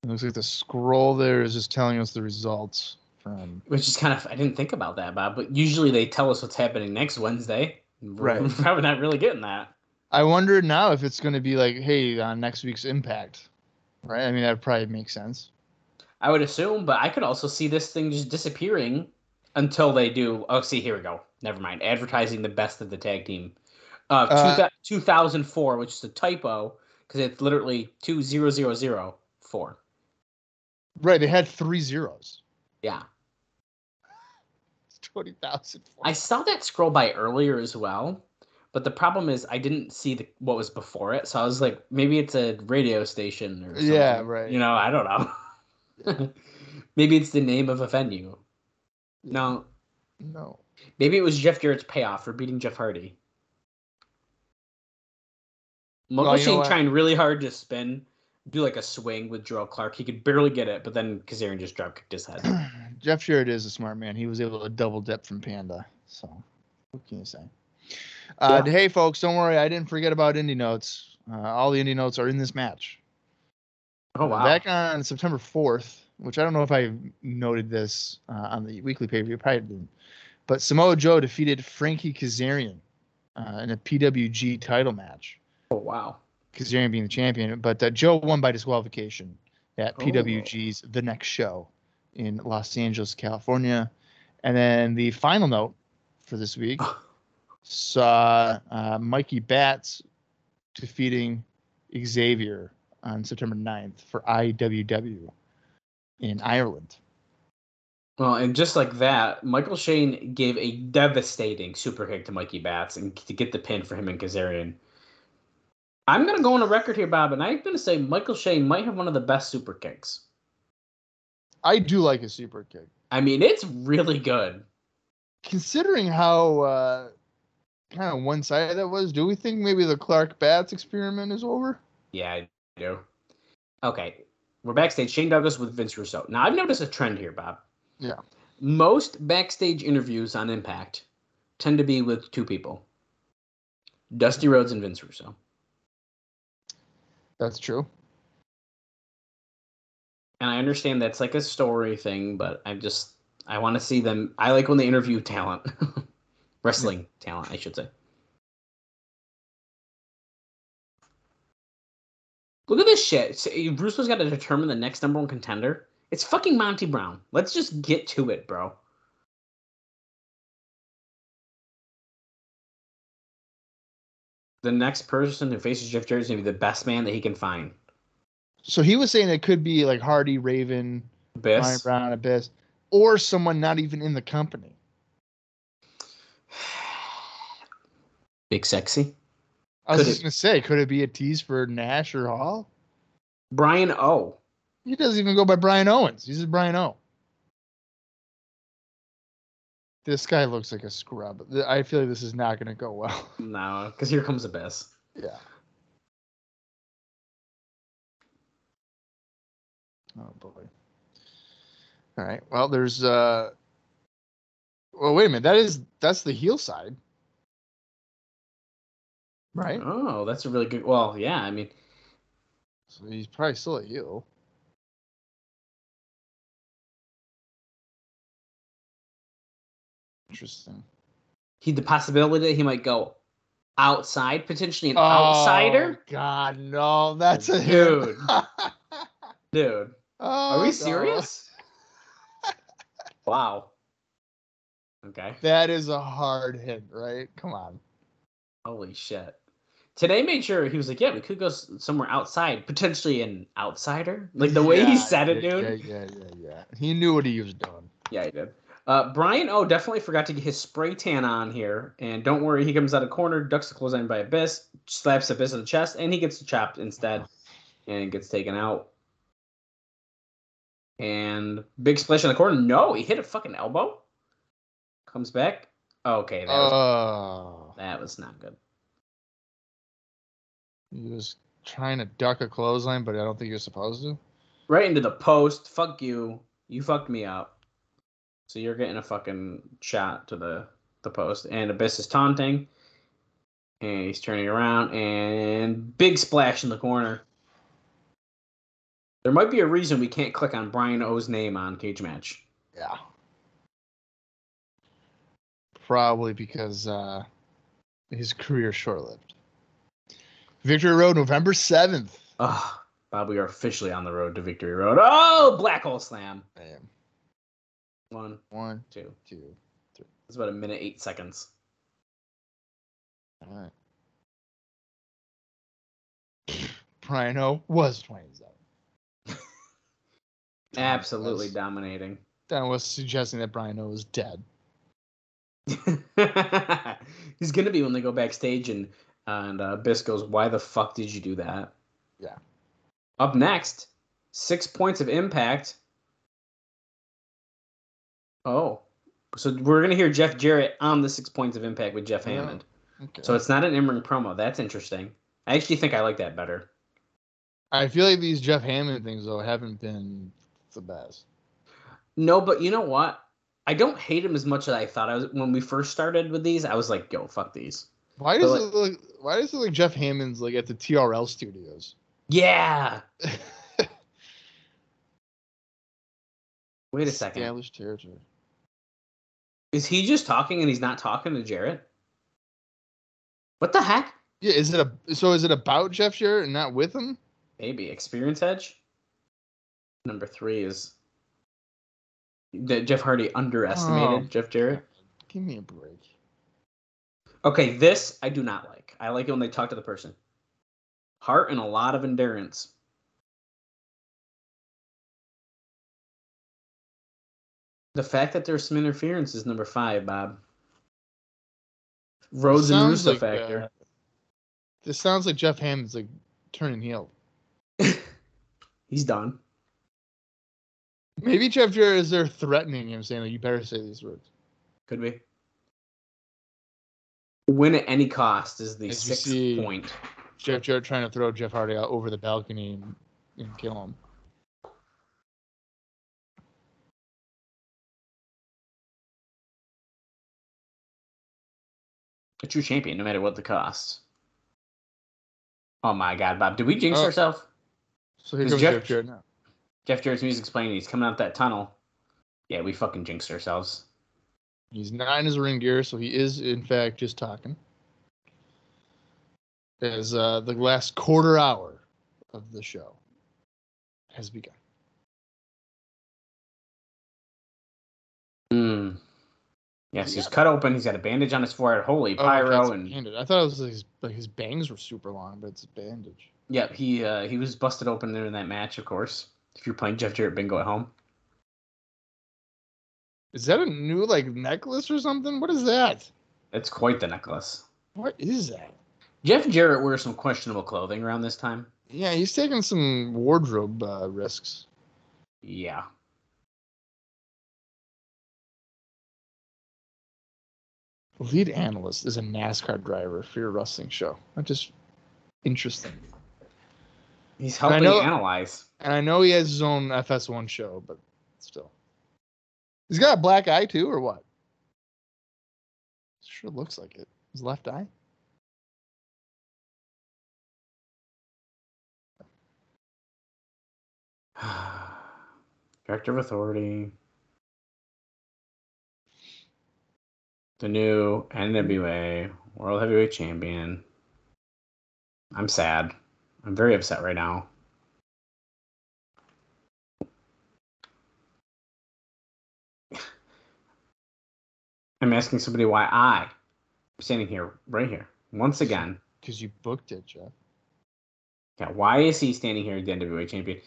It looks like the scroll there is just telling us the results from. Which is kind of I didn't think about that, Bob. But usually they tell us what's happening next Wednesday. Right. We're Right. probably not really getting that. I wonder now if it's going to be like, hey, on next week's Impact, right? I mean, that would probably make sense. I would assume, but I could also see this thing just disappearing until they do. Oh, see, here we go. Never mind. Advertising the best of the tag team. Uh, Uh, two thou- 2004, which is a typo because it's literally 20004. Right, they had three zeros. Yeah. It's 20,000. I saw that scroll by earlier as well, but the problem is I didn't see the what was before it, so I was like, maybe it's a radio station or something. Yeah, right. You know, I don't know. maybe it's the name of a venue. No, No. maybe it was Jeff Jarrett's payoff for beating Jeff Hardy. Michael Well, Shane trying really hard to spin, do like a swing with Jerrelle Clark. He could barely get it, but then Kazarian just drop kicked his head. Jeff Jarrett is a smart man. He was able to double dip from Panda. So, what can you say? Uh, Yeah. Hey, folks, don't worry. I didn't forget about Indie Notes. Uh, all the Indie Notes are in this match. Oh wow! Back on September 4th, which I don't know if I noted this uh, on the weekly pay per view, probably didn't. But Samoa Joe defeated Frankie Kazarian uh, in a PWG title match. oh wow! Kazarian being the champion, but uh, Joe won by disqualification at Oh. PWG's The Next Show in Los Angeles, California. And then the final note for this week saw uh, Mikey Batts defeating Xavier on September 9th for IWW in Ireland. Well, and just like that, Michael Shane gave a devastating super kick to Mikey Batts and to get the pin for him and Kazarian. I'm gonna go on a record here, Bob, and I'm gonna say Michael Shane might have one of the best super kicks. I do like a super kick. I mean, it's really good. Considering how uh, kind of one sided that was, do we think maybe the Clark Batts experiment is over? Yeah, I do. Okay, we're backstage. Shane Douglas with Vince Russo. Now, I've noticed a trend here, Bob. Yeah. Most backstage interviews on Impact tend to be with two people Dusty Rhodes and Vince Russo. That's true. And I understand that's like a story thing, but I just I want to see them. I like when they interview talent, wrestling talent, I should say. Look at this shit. Eh, Bruce Russo's got to determine the next number one contender. It's fucking Monty Brown. Let's just get to it, bro. The next person who faces Jeff Jarrett is gonna be the best man that he can find. So he was saying it could be like Hardy, Raven, Ryan Brown, Abyss, or someone not even in the company. Big sexy. I was Could just it- gonna say, could it be a tease for Nash or Hall? Brian O. He doesn't even go by Brian Owens. He's just Brian O. This guy looks like a scrub. I feel like this is not gonna go well. No, because here comes Abyss. yeah. Oh boy. All right. Well, there's uh. Well, wait a minute. That is that's the heel side. right? Oh, that's a really good. Well, yeah. I mean, So he's probably still a heel. Interesting. he the possibility that he might go outside, potentially an outsider. Oh, God, no, that's a Dude. hit. Dude, are Oh, we no. serious? wow. Okay. That is a hard hit, right? Come on. Holy shit. Today made sure he was like, yeah, we could go somewhere outside, potentially an outsider. Like the way he said it, dude. Yeah, yeah, yeah, yeah. He knew what he was doing. Yeah, he did. Uh, Brian O definitely forgot to get his spray tan on here. And don't worry, he comes out of corner, ducks the clothesline by Abyss, slaps Abyss in the chest, and he gets chopped instead and gets taken out. And big splash in the corner. No, he hit a fucking elbow. Comes back. Okay, that was, Oh, that was not good. he was trying to duck a clothesline, but I don't think you're supposed to. Right into the post. Fuck you. You fucked me up. So you're getting a fucking shot to the, the post. And Abyss is taunting. And he's turning around and big splash in the corner. There might be a reason we can't click on Brian O's name on Cage Match. Yeah. Probably because uh, his career short lived. Victory Road, November 7th. Ugh. Bob, we are officially on the road to Victory Road. Oh, Black Hole Slam. Bam. One, One, two. two. It's about a minute, eight seconds. All right. Brian O was 27. Absolutely That's- dominating. That was suggesting that Brian O was dead. He's gonna be when they go backstage and and uh, Biss goes, "Why the fuck did you do that?" Yeah. Up next, six points of impact. Oh, so we're gonna hear Jeff Jarrett on the six points of impact with Jeff. Hammond. Okay. So it's not an in-ring promo. That's interesting. I actually think I like that better. I feel like these Jeff Hammond things though haven't been the best. No, but you know what? I don't hate him as much as I thought I was when we first started with these. I was like, "Yo, fuck these." Why does like- it look? Why does it look like Jeff Hammond's like at the TRL studios? Yeah. Wait a second. Established territory. Is he just talking and he's not talking to Jarrett? What the heck? Yeah, is it a so is it about Jeff Jarrett and not with him? Maybe experience edge. Number three is that Jeff Hardy underestimated Oh. Jeff Jarrett. Give me a break. Okay, this I do not like. I like it when they talk to the person. Heart and a lot of endurance. The fact that there's some interference is number five, Bob. Rhodes and Russo like, factor. uh, this sounds like Jeff Hammond's like turning heel. He's done. Maybe Jeff Jarrett is there threatening him, saying like, "You better say these words." Could be. Win at any cost is the As sixth point. Jeff Jarrett trying to throw Jeff Hardy out over the balcony and, and kill him. A true champion, no matter what the cost. Oh my god, Bob. Did we jinx Oh. ourselves? So here Is comes Jeff- Jeff, Jarrett now. Jeff Jarrett's music's playing he's coming out that tunnel. Yeah, we fucking jinxed ourselves. He's not in his ring gear, so he is in fact just talking. As uh, the last quarter hour of the show has begun. Hmm. Yes, he's cut open. He's got a bandage on his forehead. Holy Oh, pyro it's and bandage. I thought it was like his, like his bangs were super long, but it's a bandage. Yep, he uh, he was busted open in that match, of course. If you're playing Jeff Jarrett bingo at home. Is that a new like necklace or something? What is that? It's quite the necklace. What is that? Jeff Jarrett wears some questionable clothing around this time. Yeah, he's taking some wardrobe uh, risks. Yeah. The lead analyst is a NASCAR driver for your wrestling show. That just interesting. He's helping know- analyze. And I know he has his own FS1 show, but still. He's got a black eye too, or what? Sure looks like it. His left eye? Director of Authority. The new NWA World Heavyweight Champion. I'm sad. I'm very upset right now. I'm asking somebody why I am standing here, right here, once again. Because you booked it, Jeff. Yeah, why is he standing here, the NWA champion?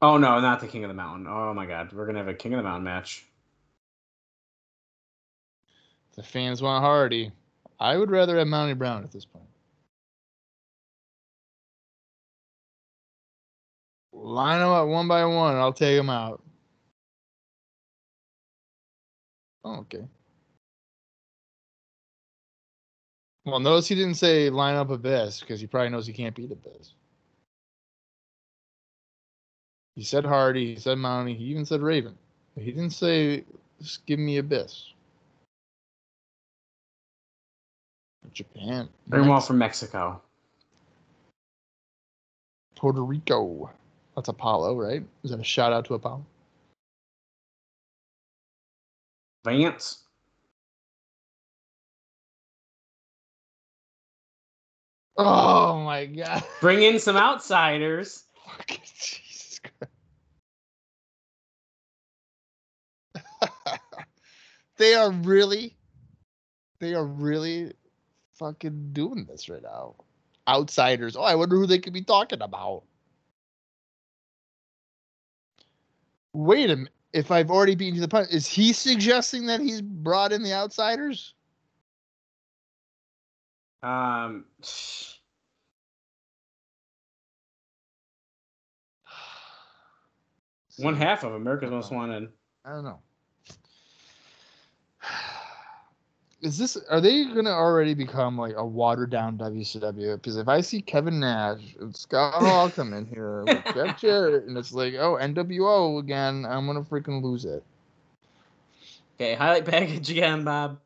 Oh no, not the King of the Mountain. Oh my God, we're gonna have a King of the Mountain match. The fans want Hardy. I would rather have Monty Brown at this point. Line them up one by one, I'll take them out. Oh, okay. Well, notice he didn't say line up Abyss because he probably knows he can't beat Abyss. He said Hardy, he said Monty, he even said Raven. But he didn't say just give me Abyss. Japan. Them all from Mexico. Puerto Rico. That's Apollo, right? Is that a shout out to Apollo? Vance. Oh my god. Bring in some outsiders. Fucking Jesus Christ. they are really they are really fucking doing this right now. Outsiders. Oh, I wonder who they could be talking about. Wait a minute. If I've already beaten you to the punch, is he suggesting that he's brought in the outsiders? Um, one half of America's Most Wanted. I don't know. Is this are they gonna already become like a watered down WCW? Because if I see Kevin Nash and Scott Hall come in here with Jeff Jarrett, and it's like, oh NWO again, I'm gonna freaking lose it. Okay, highlight package again, Bob.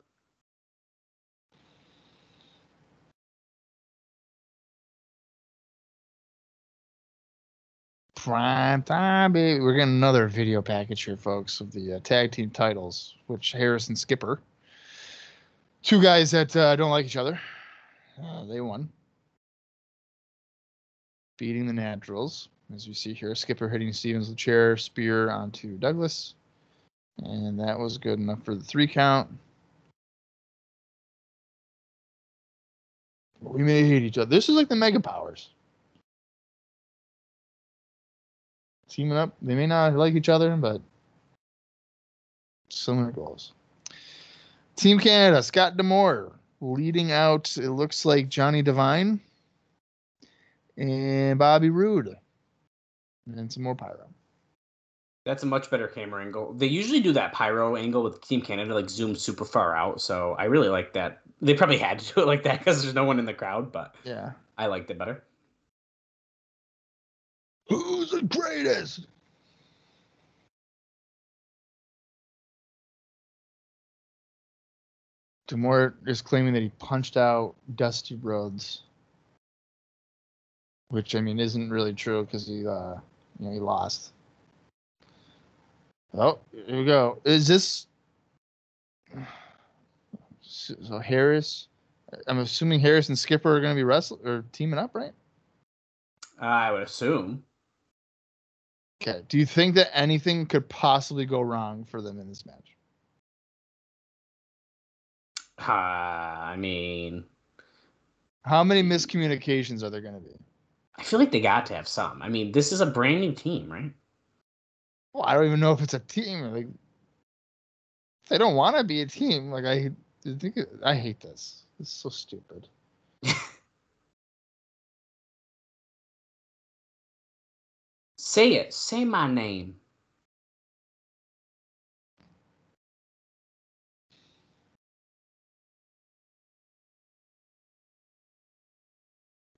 Prime time, baby. We're getting another video package here, folks, of the uh, tag team titles, which Harris and Skipper two guys that uh, don't like each other. Uh, they won, beating the Naturals, as you see here. Skipper hitting Stevens with chair, spear onto Douglas, and that was good enough for the three count. We may hate each other. This is like the Mega Powers. Teaming up. They may not like each other, but similar goals. Team Canada, Scott D'Amore leading out. It looks like Johnny Devine and Bobby Roode, and some more pyro. That's a much better camera angle. They usually do that pyro angle with Team Canada, like zoom super far out. So I really like that. They probably had to do it like that because there's no one in the crowd, but Yeah. I liked it better. Who's the greatest? D'Amore is claiming that he punched out Dusty Rhodes, which I mean isn't really true because he, uh, you know, he lost. Oh, here we go. Is this so so Harris? I'm assuming Harris and Skipper are going to be wrestling or teaming up, right? I would assume. Okay. Do you think that anything could possibly go wrong for them in this match? Uh, I mean, How many miscommunications are there going to be? I feel like they got to have some. I mean, this is a brand new team, right? Well, I don't even know if it's a team. Like, they don't want to be a team, like I I think it, I hate this. It's so stupid. Say it. Say my name.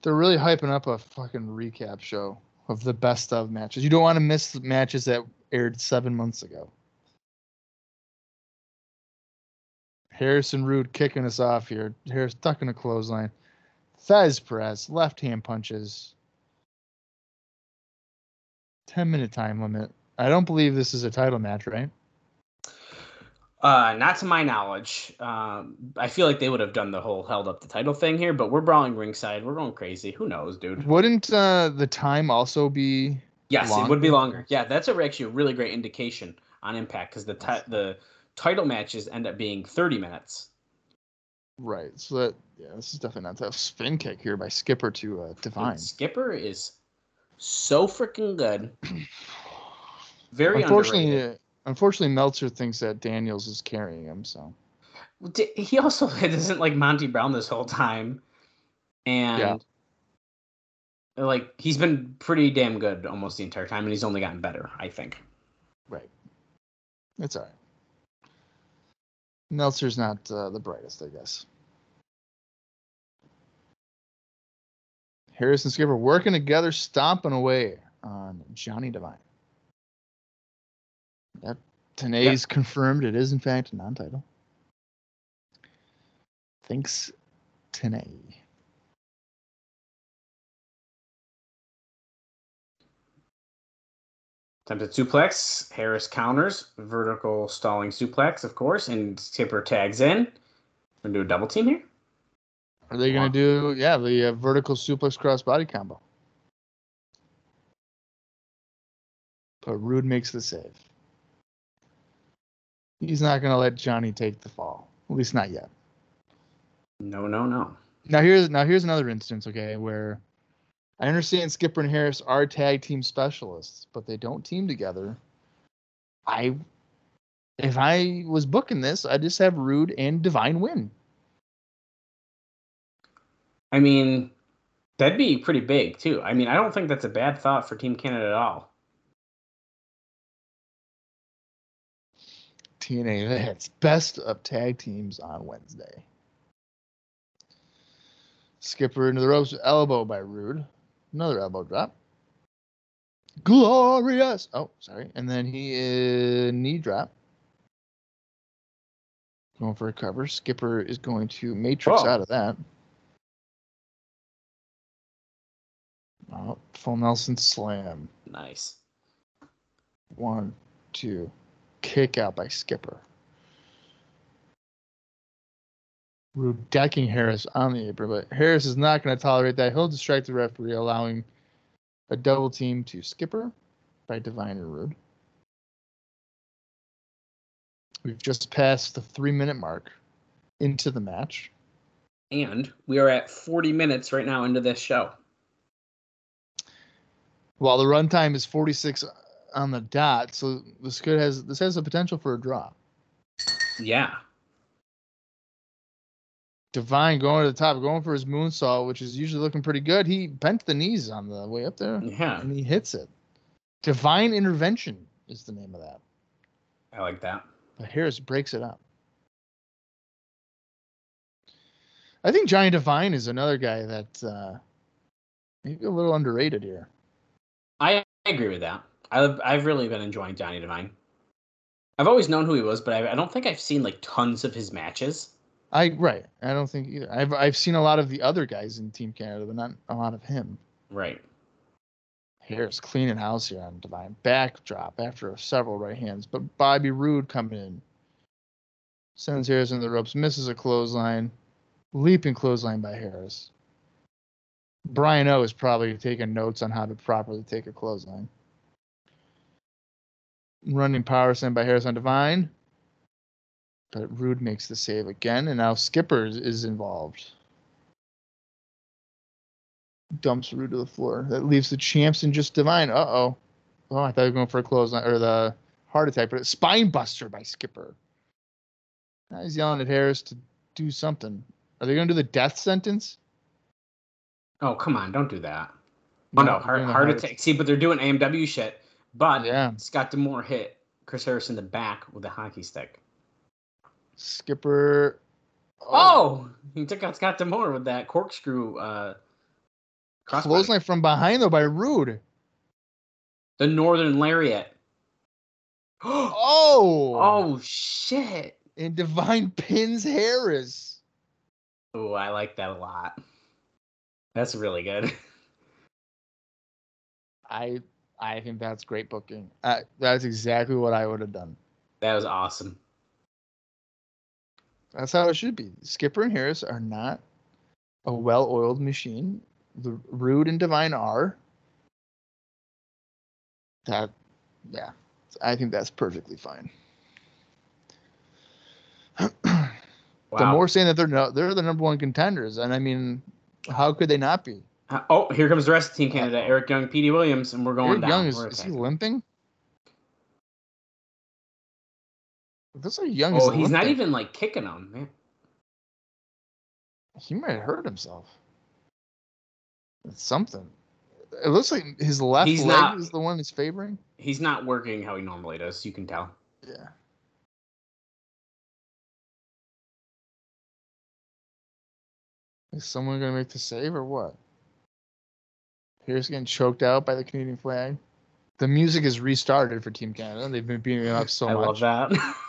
They're really hyping up a fucking recap show of the best of matches. You don't want to miss matches that aired seven months ago. Harris and Roode kicking us off here. Harris tucking a clothesline. Thesz press, left hand punches. 10 minute time limit. I don't believe this is a title match, right? Uh, not to my knowledge. Um, I feel like they would have done the whole held up the title thing here, but we're brawling ringside. We're going crazy. Who knows, dude? Wouldn't uh, the time also be Yes, it would be longer? longer. Yeah, that's a, actually a really great indication on Impact because the ti- the title matches end up being 30 minutes. right? So that yeah, this is definitely not a tough spin kick here by Skipper to uh, Devine. Skipper is so freaking good. Very Unfortunately, underrated. Unfortunately, Meltzer thinks that Daniels is carrying him. So He also isn't like Monty Brown this whole time, and like he's been pretty damn good almost the entire time, and he's only gotten better. I think. right, it's all right. Meltzer's not uh, the brightest, I guess. Harris and Skipper working together, stomping away on Johnny Devine. That Tenay's confirmed it is in fact a non-title. Thanks, Tenay. Attempted suplex. Harris counters. Vertical stalling suplex, of course, and Skipper tags in. Gonna do a double team here. Are they gonna do yeah the uh, vertical suplex cross body combo? But Roode makes the save. He's not gonna let Johnny take the fall, at least not yet. No, no, no. Now here's now here's another instance, okay, where I understand Skipper and Harris are tag team specialists, but they don't team together. I if I was booking this, I'd just have Roode and Devine win. I mean, that'd be pretty big too. I mean, I don't think that's a bad thought for Team Canada at all. TNA that's best of tag teams on Wednesday. Skipper into the ropes, elbow by Roode. Another elbow drop. Glorious. Oh, sorry. And then he is knee drop. Going for a cover. Skipper is going to matrix Oh. out of that. Oh, full Nelson slam. Nice. One, two. Kick out by Skipper. Roode decking Harris on the apron, but Harris is not going to tolerate that. He'll distract the referee, allowing a double team to Skipper by Devine and Roode. We've just passed the three minute mark into the match. And we are at 40 minutes right now into this show. While the runtime is 46 on the dot, so this could has this has the potential for a draw. Yeah. Devine going to the top, going for his moonsault, which is usually looking pretty good. He bent the knees on the way up there, Yeah. and he hits it. Devine intervention is the name of that. I like that. But Harris breaks it up. I think Johnny Devine is another guy that uh, maybe a little underrated here. I agree with that. I've, I've really been enjoying Johnny Devine. I've always known who he was, but I, I don't think I've seen like tons of his matches. I right. I don't think either. I've I've seen a lot of the other guys in Team Canada, but not a lot of him. Right. Harris cleaning house here on Devine. Backdrop after several right hands, but Bobby Roode coming in. Sends Harris in the ropes, misses a clothesline. Leaping clothesline by Harris. Brian O is probably taking notes on how to properly take a clothesline. Running power send by Harris on Devine. But Roode makes the save again, and now Skipper is- involved. Dumps Roode to the floor. That leaves the champs and just Devine. Uh oh. Oh, I thought he were going for a close or the heart attack, but it's spine buster by Skipper. Now he's yelling at Harris to do something. Are they going to do the death sentence? Oh, come on. Don't do that. Oh, no. they're Heart, the heart attack. See, but they're doing AMW shit. But Yeah. Scott D'Amore hit Chris Harris in the back with a hockey stick. Skipper. Oh, he took out Scott D'Amore with that corkscrew uh. Clothesline from behind though by Roode. The Northern Lariat. Oh. oh, shit. And Devine pins Harris. Oh, I like that a lot. That's really good. I I think that's great booking. Uh, that's exactly what I would have done. That was awesome. That's how it should be. Skipper and Harris are not a well-oiled machine. The Roode and Devine are. That, yeah, I think that's perfectly fine. Wow. D'Amore saying that they're no, they're the number one contenders, and I mean, how could they not be? Uh, oh, here comes the rest of Team Canada. Eric Young, Petey Williams, and we're going Eric down. Young is, is he limping? Looks like Young Oh, he's not even like kicking them. Man. He might hurt himself. It's something. It looks like his left He's leg not- is the one he's favoring. He's not working how he normally does. You can tell. Yeah. Is someone gonna make the save or what? Here's getting choked out by the Canadian flag. The music is restarted for Team Canada. They've been beating it up so I much. I love that.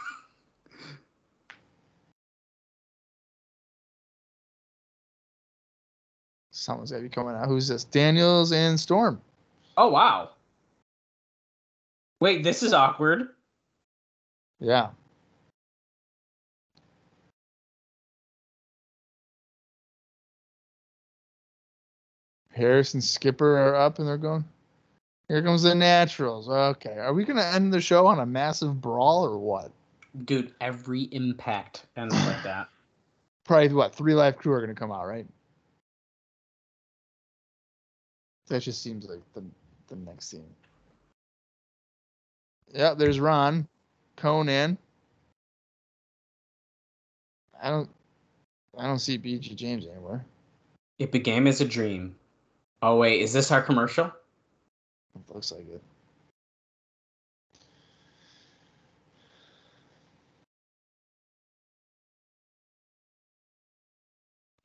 Someone's gotta be coming out. Who's this? Daniels and Storm. oh wow. Wait, this is awkward. Yeah. Harris and Skipper are up and they're going. Here comes the Naturals. Okay. Are we going to end the show on a massive brawl or what? Dude, every impact ends like that. Probably what? Three live crew are going to come out, right? That just seems like the, the next scene. Yeah, there's Ron, Konnan. I don't, I don't see BG James anywhere. It began as a dream. Oh wait, is this our commercial? It looks like it.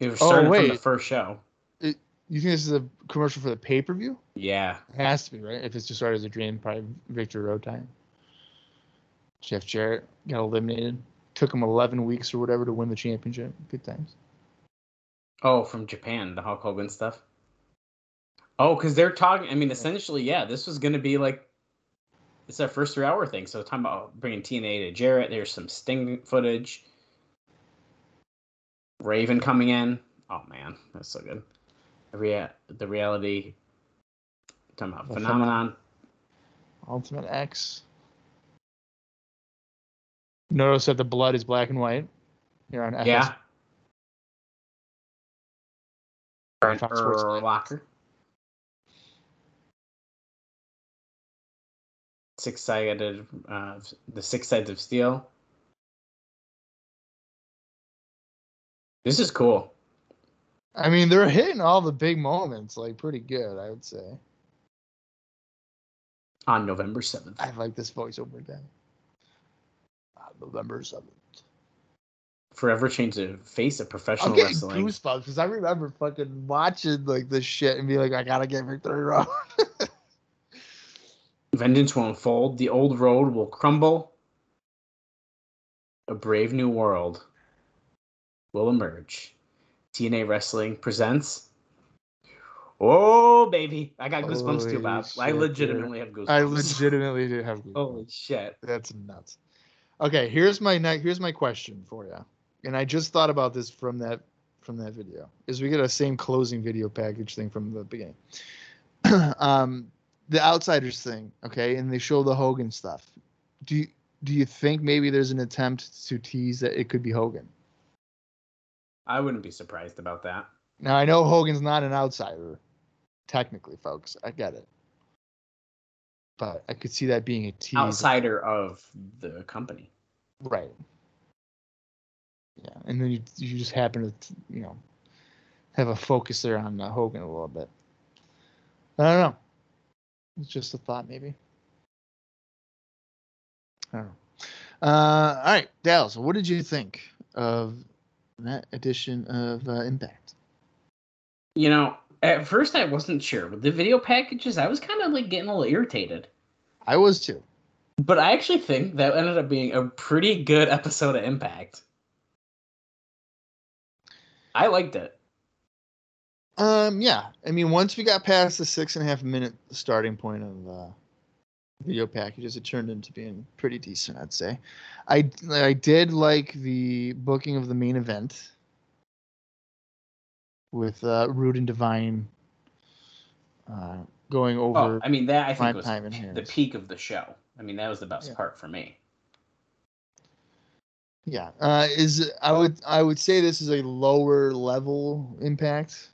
It was Oh, started from the first show. You think this is a commercial for the pay per view? Yeah. It has to be, right? If it's just started as a dream, probably Victor Rotine. Jeff Jarrett got eliminated. Took him 11 weeks or whatever to win the championship. Good times. Oh, from Japan, the Hulk Hogan stuff. Oh, because they're talking. I mean, essentially, yeah, this was going to be like it's their first three-hour thing. So talking about bringing TNA to Jarrett. There's some Sting footage. Raven coming in. Oh man, that's so good. The rea- the reality. Talking about The phenomenon. Ultimate X. Notice that the blood is black and white. Here on FS. Yeah. Fox Sports locker. Six sided, uh, the six sides of steel. This is cool. I mean, they're hitting all the big moments like pretty good, I would say. On November 7th. I like this voiceover guy. Uh, November 7th. Forever change the face of I'm professional getting wrestling. goosebumps because I remember fucking watching like this shit and be like, I gotta get Victory Road. Vengeance will unfold. The old road will crumble. A brave new world will emerge. TNA Wrestling presents. Oh, baby. I got goosebumps too, Holy Bob. I shit, legitimately have goosebumps. I legitimately did have goosebumps. Holy shit. That's nuts. Okay, here's my ne- here's my question for you, and I just thought about this from that from that video. Is we get a same closing video package thing from the beginning. um, the outsiders thing, okay, and they show the Hogan stuff. Do you do you think maybe there's an attempt to tease that it could be Hogan? I wouldn't be surprised about that. Now I know Hogan's not an outsider, technically, folks. I get it, but I could see that being a tease. Outsider of the company. Right. Yeah, and then you you just happen to you know have a focus there on uh, Hogan a little bit. I don't know. It's just a thought, maybe. I don't know. Uh, all right, Dallas, what did you think of that edition of uh, Impact? You know, at first I wasn't sure. With the video packages, I was kind of like getting a little irritated. I was too. But I actually think that ended up being a pretty good episode of Impact. I liked it. Um, yeah. I mean, once we got past the six and a half minute starting point of uh, video packages, it turned into being pretty decent, I'd say. I I did like the booking of the main event with uh, Roode and Devine uh, going over. Oh, I mean that I think was the Harris. peak of the show. I mean that was the best Yeah. part for me. Yeah, uh, is I would I would say this is a lower level impact.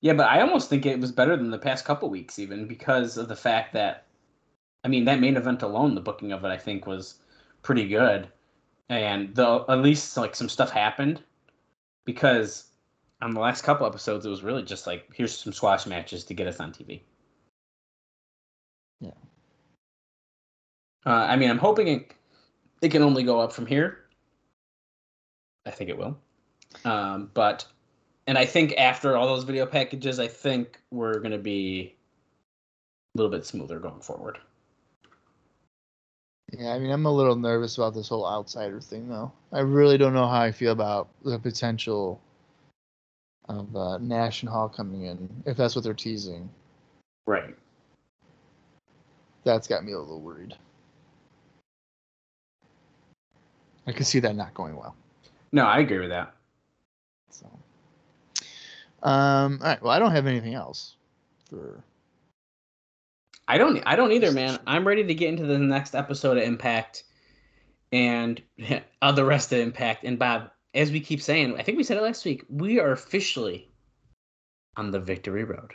Yeah, but I almost think it was better than the past couple weeks, even because of the fact that, I mean, that main event alone, the booking of it, I think was pretty good, and the at least like some stuff happened, because on the last couple episodes, it was really just like here's some squash matches to get us on TV. Yeah. Uh, I mean, I'm hoping it it can only go up from here. I think it will, um, but and I think after all those video packages, I think we're gonna be a little bit smoother going forward. Yeah, I mean, I'm a little nervous about this whole outsider thing, though. I really don't know how I feel about the potential of uh, Nash and Hall coming in, if that's what they're teasing. Right. That's got me a little worried. I can see that not going well. No, I agree with that. So, um, all right. Well, I don't have anything else for. I don't. I don't either, man. I'm ready to get into the next episode of Impact, and uh, the rest of Impact. And Bob, as we keep saying, I think we said it last week. We are officially on the victory road.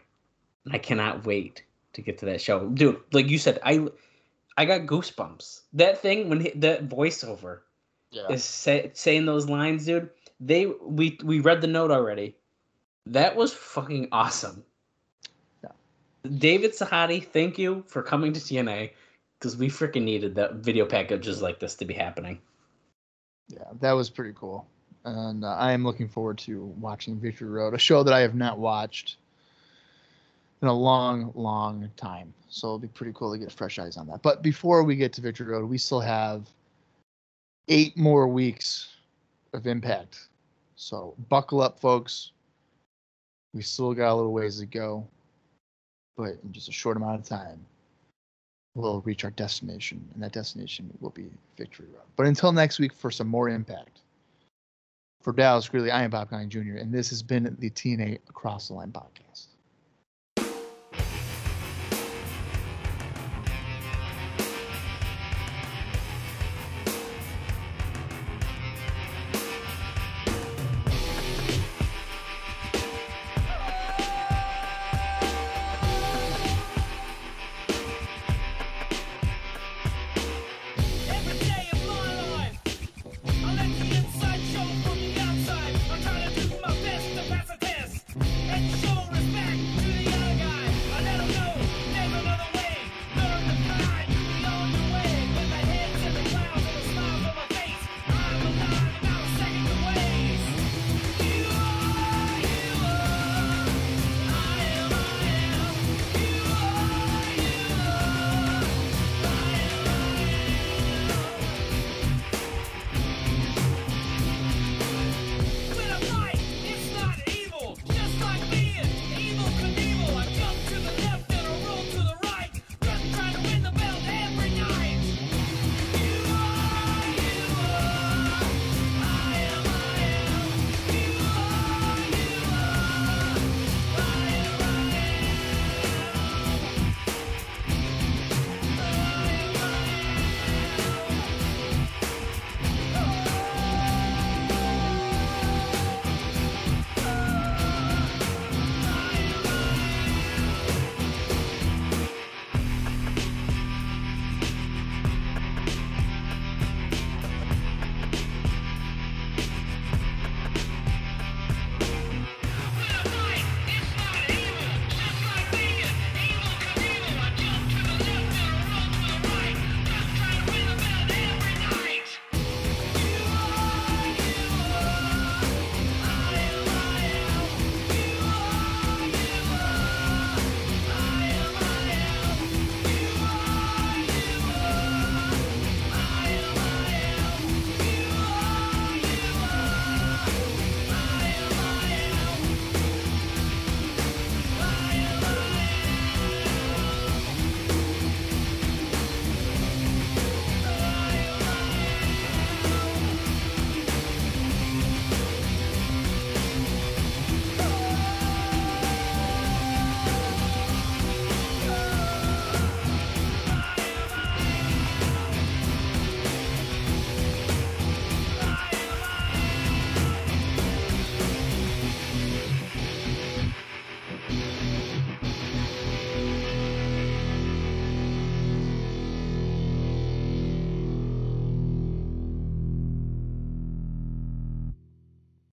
And I cannot wait to get to that show, dude. Like you said, I, I got goosebumps. That thing when he, that voiceover Yeah. is say, saying those lines, dude. They we we read the note already. That was fucking awesome. Yeah. David Sahadi, thank you for coming to TNA because we freaking needed that video packages like this to be happening. Yeah, that was pretty cool. And uh, I am looking forward to watching Victory Road, a show that I have not watched in a long, long time. So it'll be pretty cool to get fresh eyes on that. But before we get to Victory Road, we still have eight more weeks of impact. So buckle up, folks. We still got a little ways to go, but in just a short amount of time, we'll reach our destination, and that destination will be Victory Road. But until next week for some more impact. For Dallas Greeley, I am Bob Conning Jr., and this has been the TNA Across the Line podcast.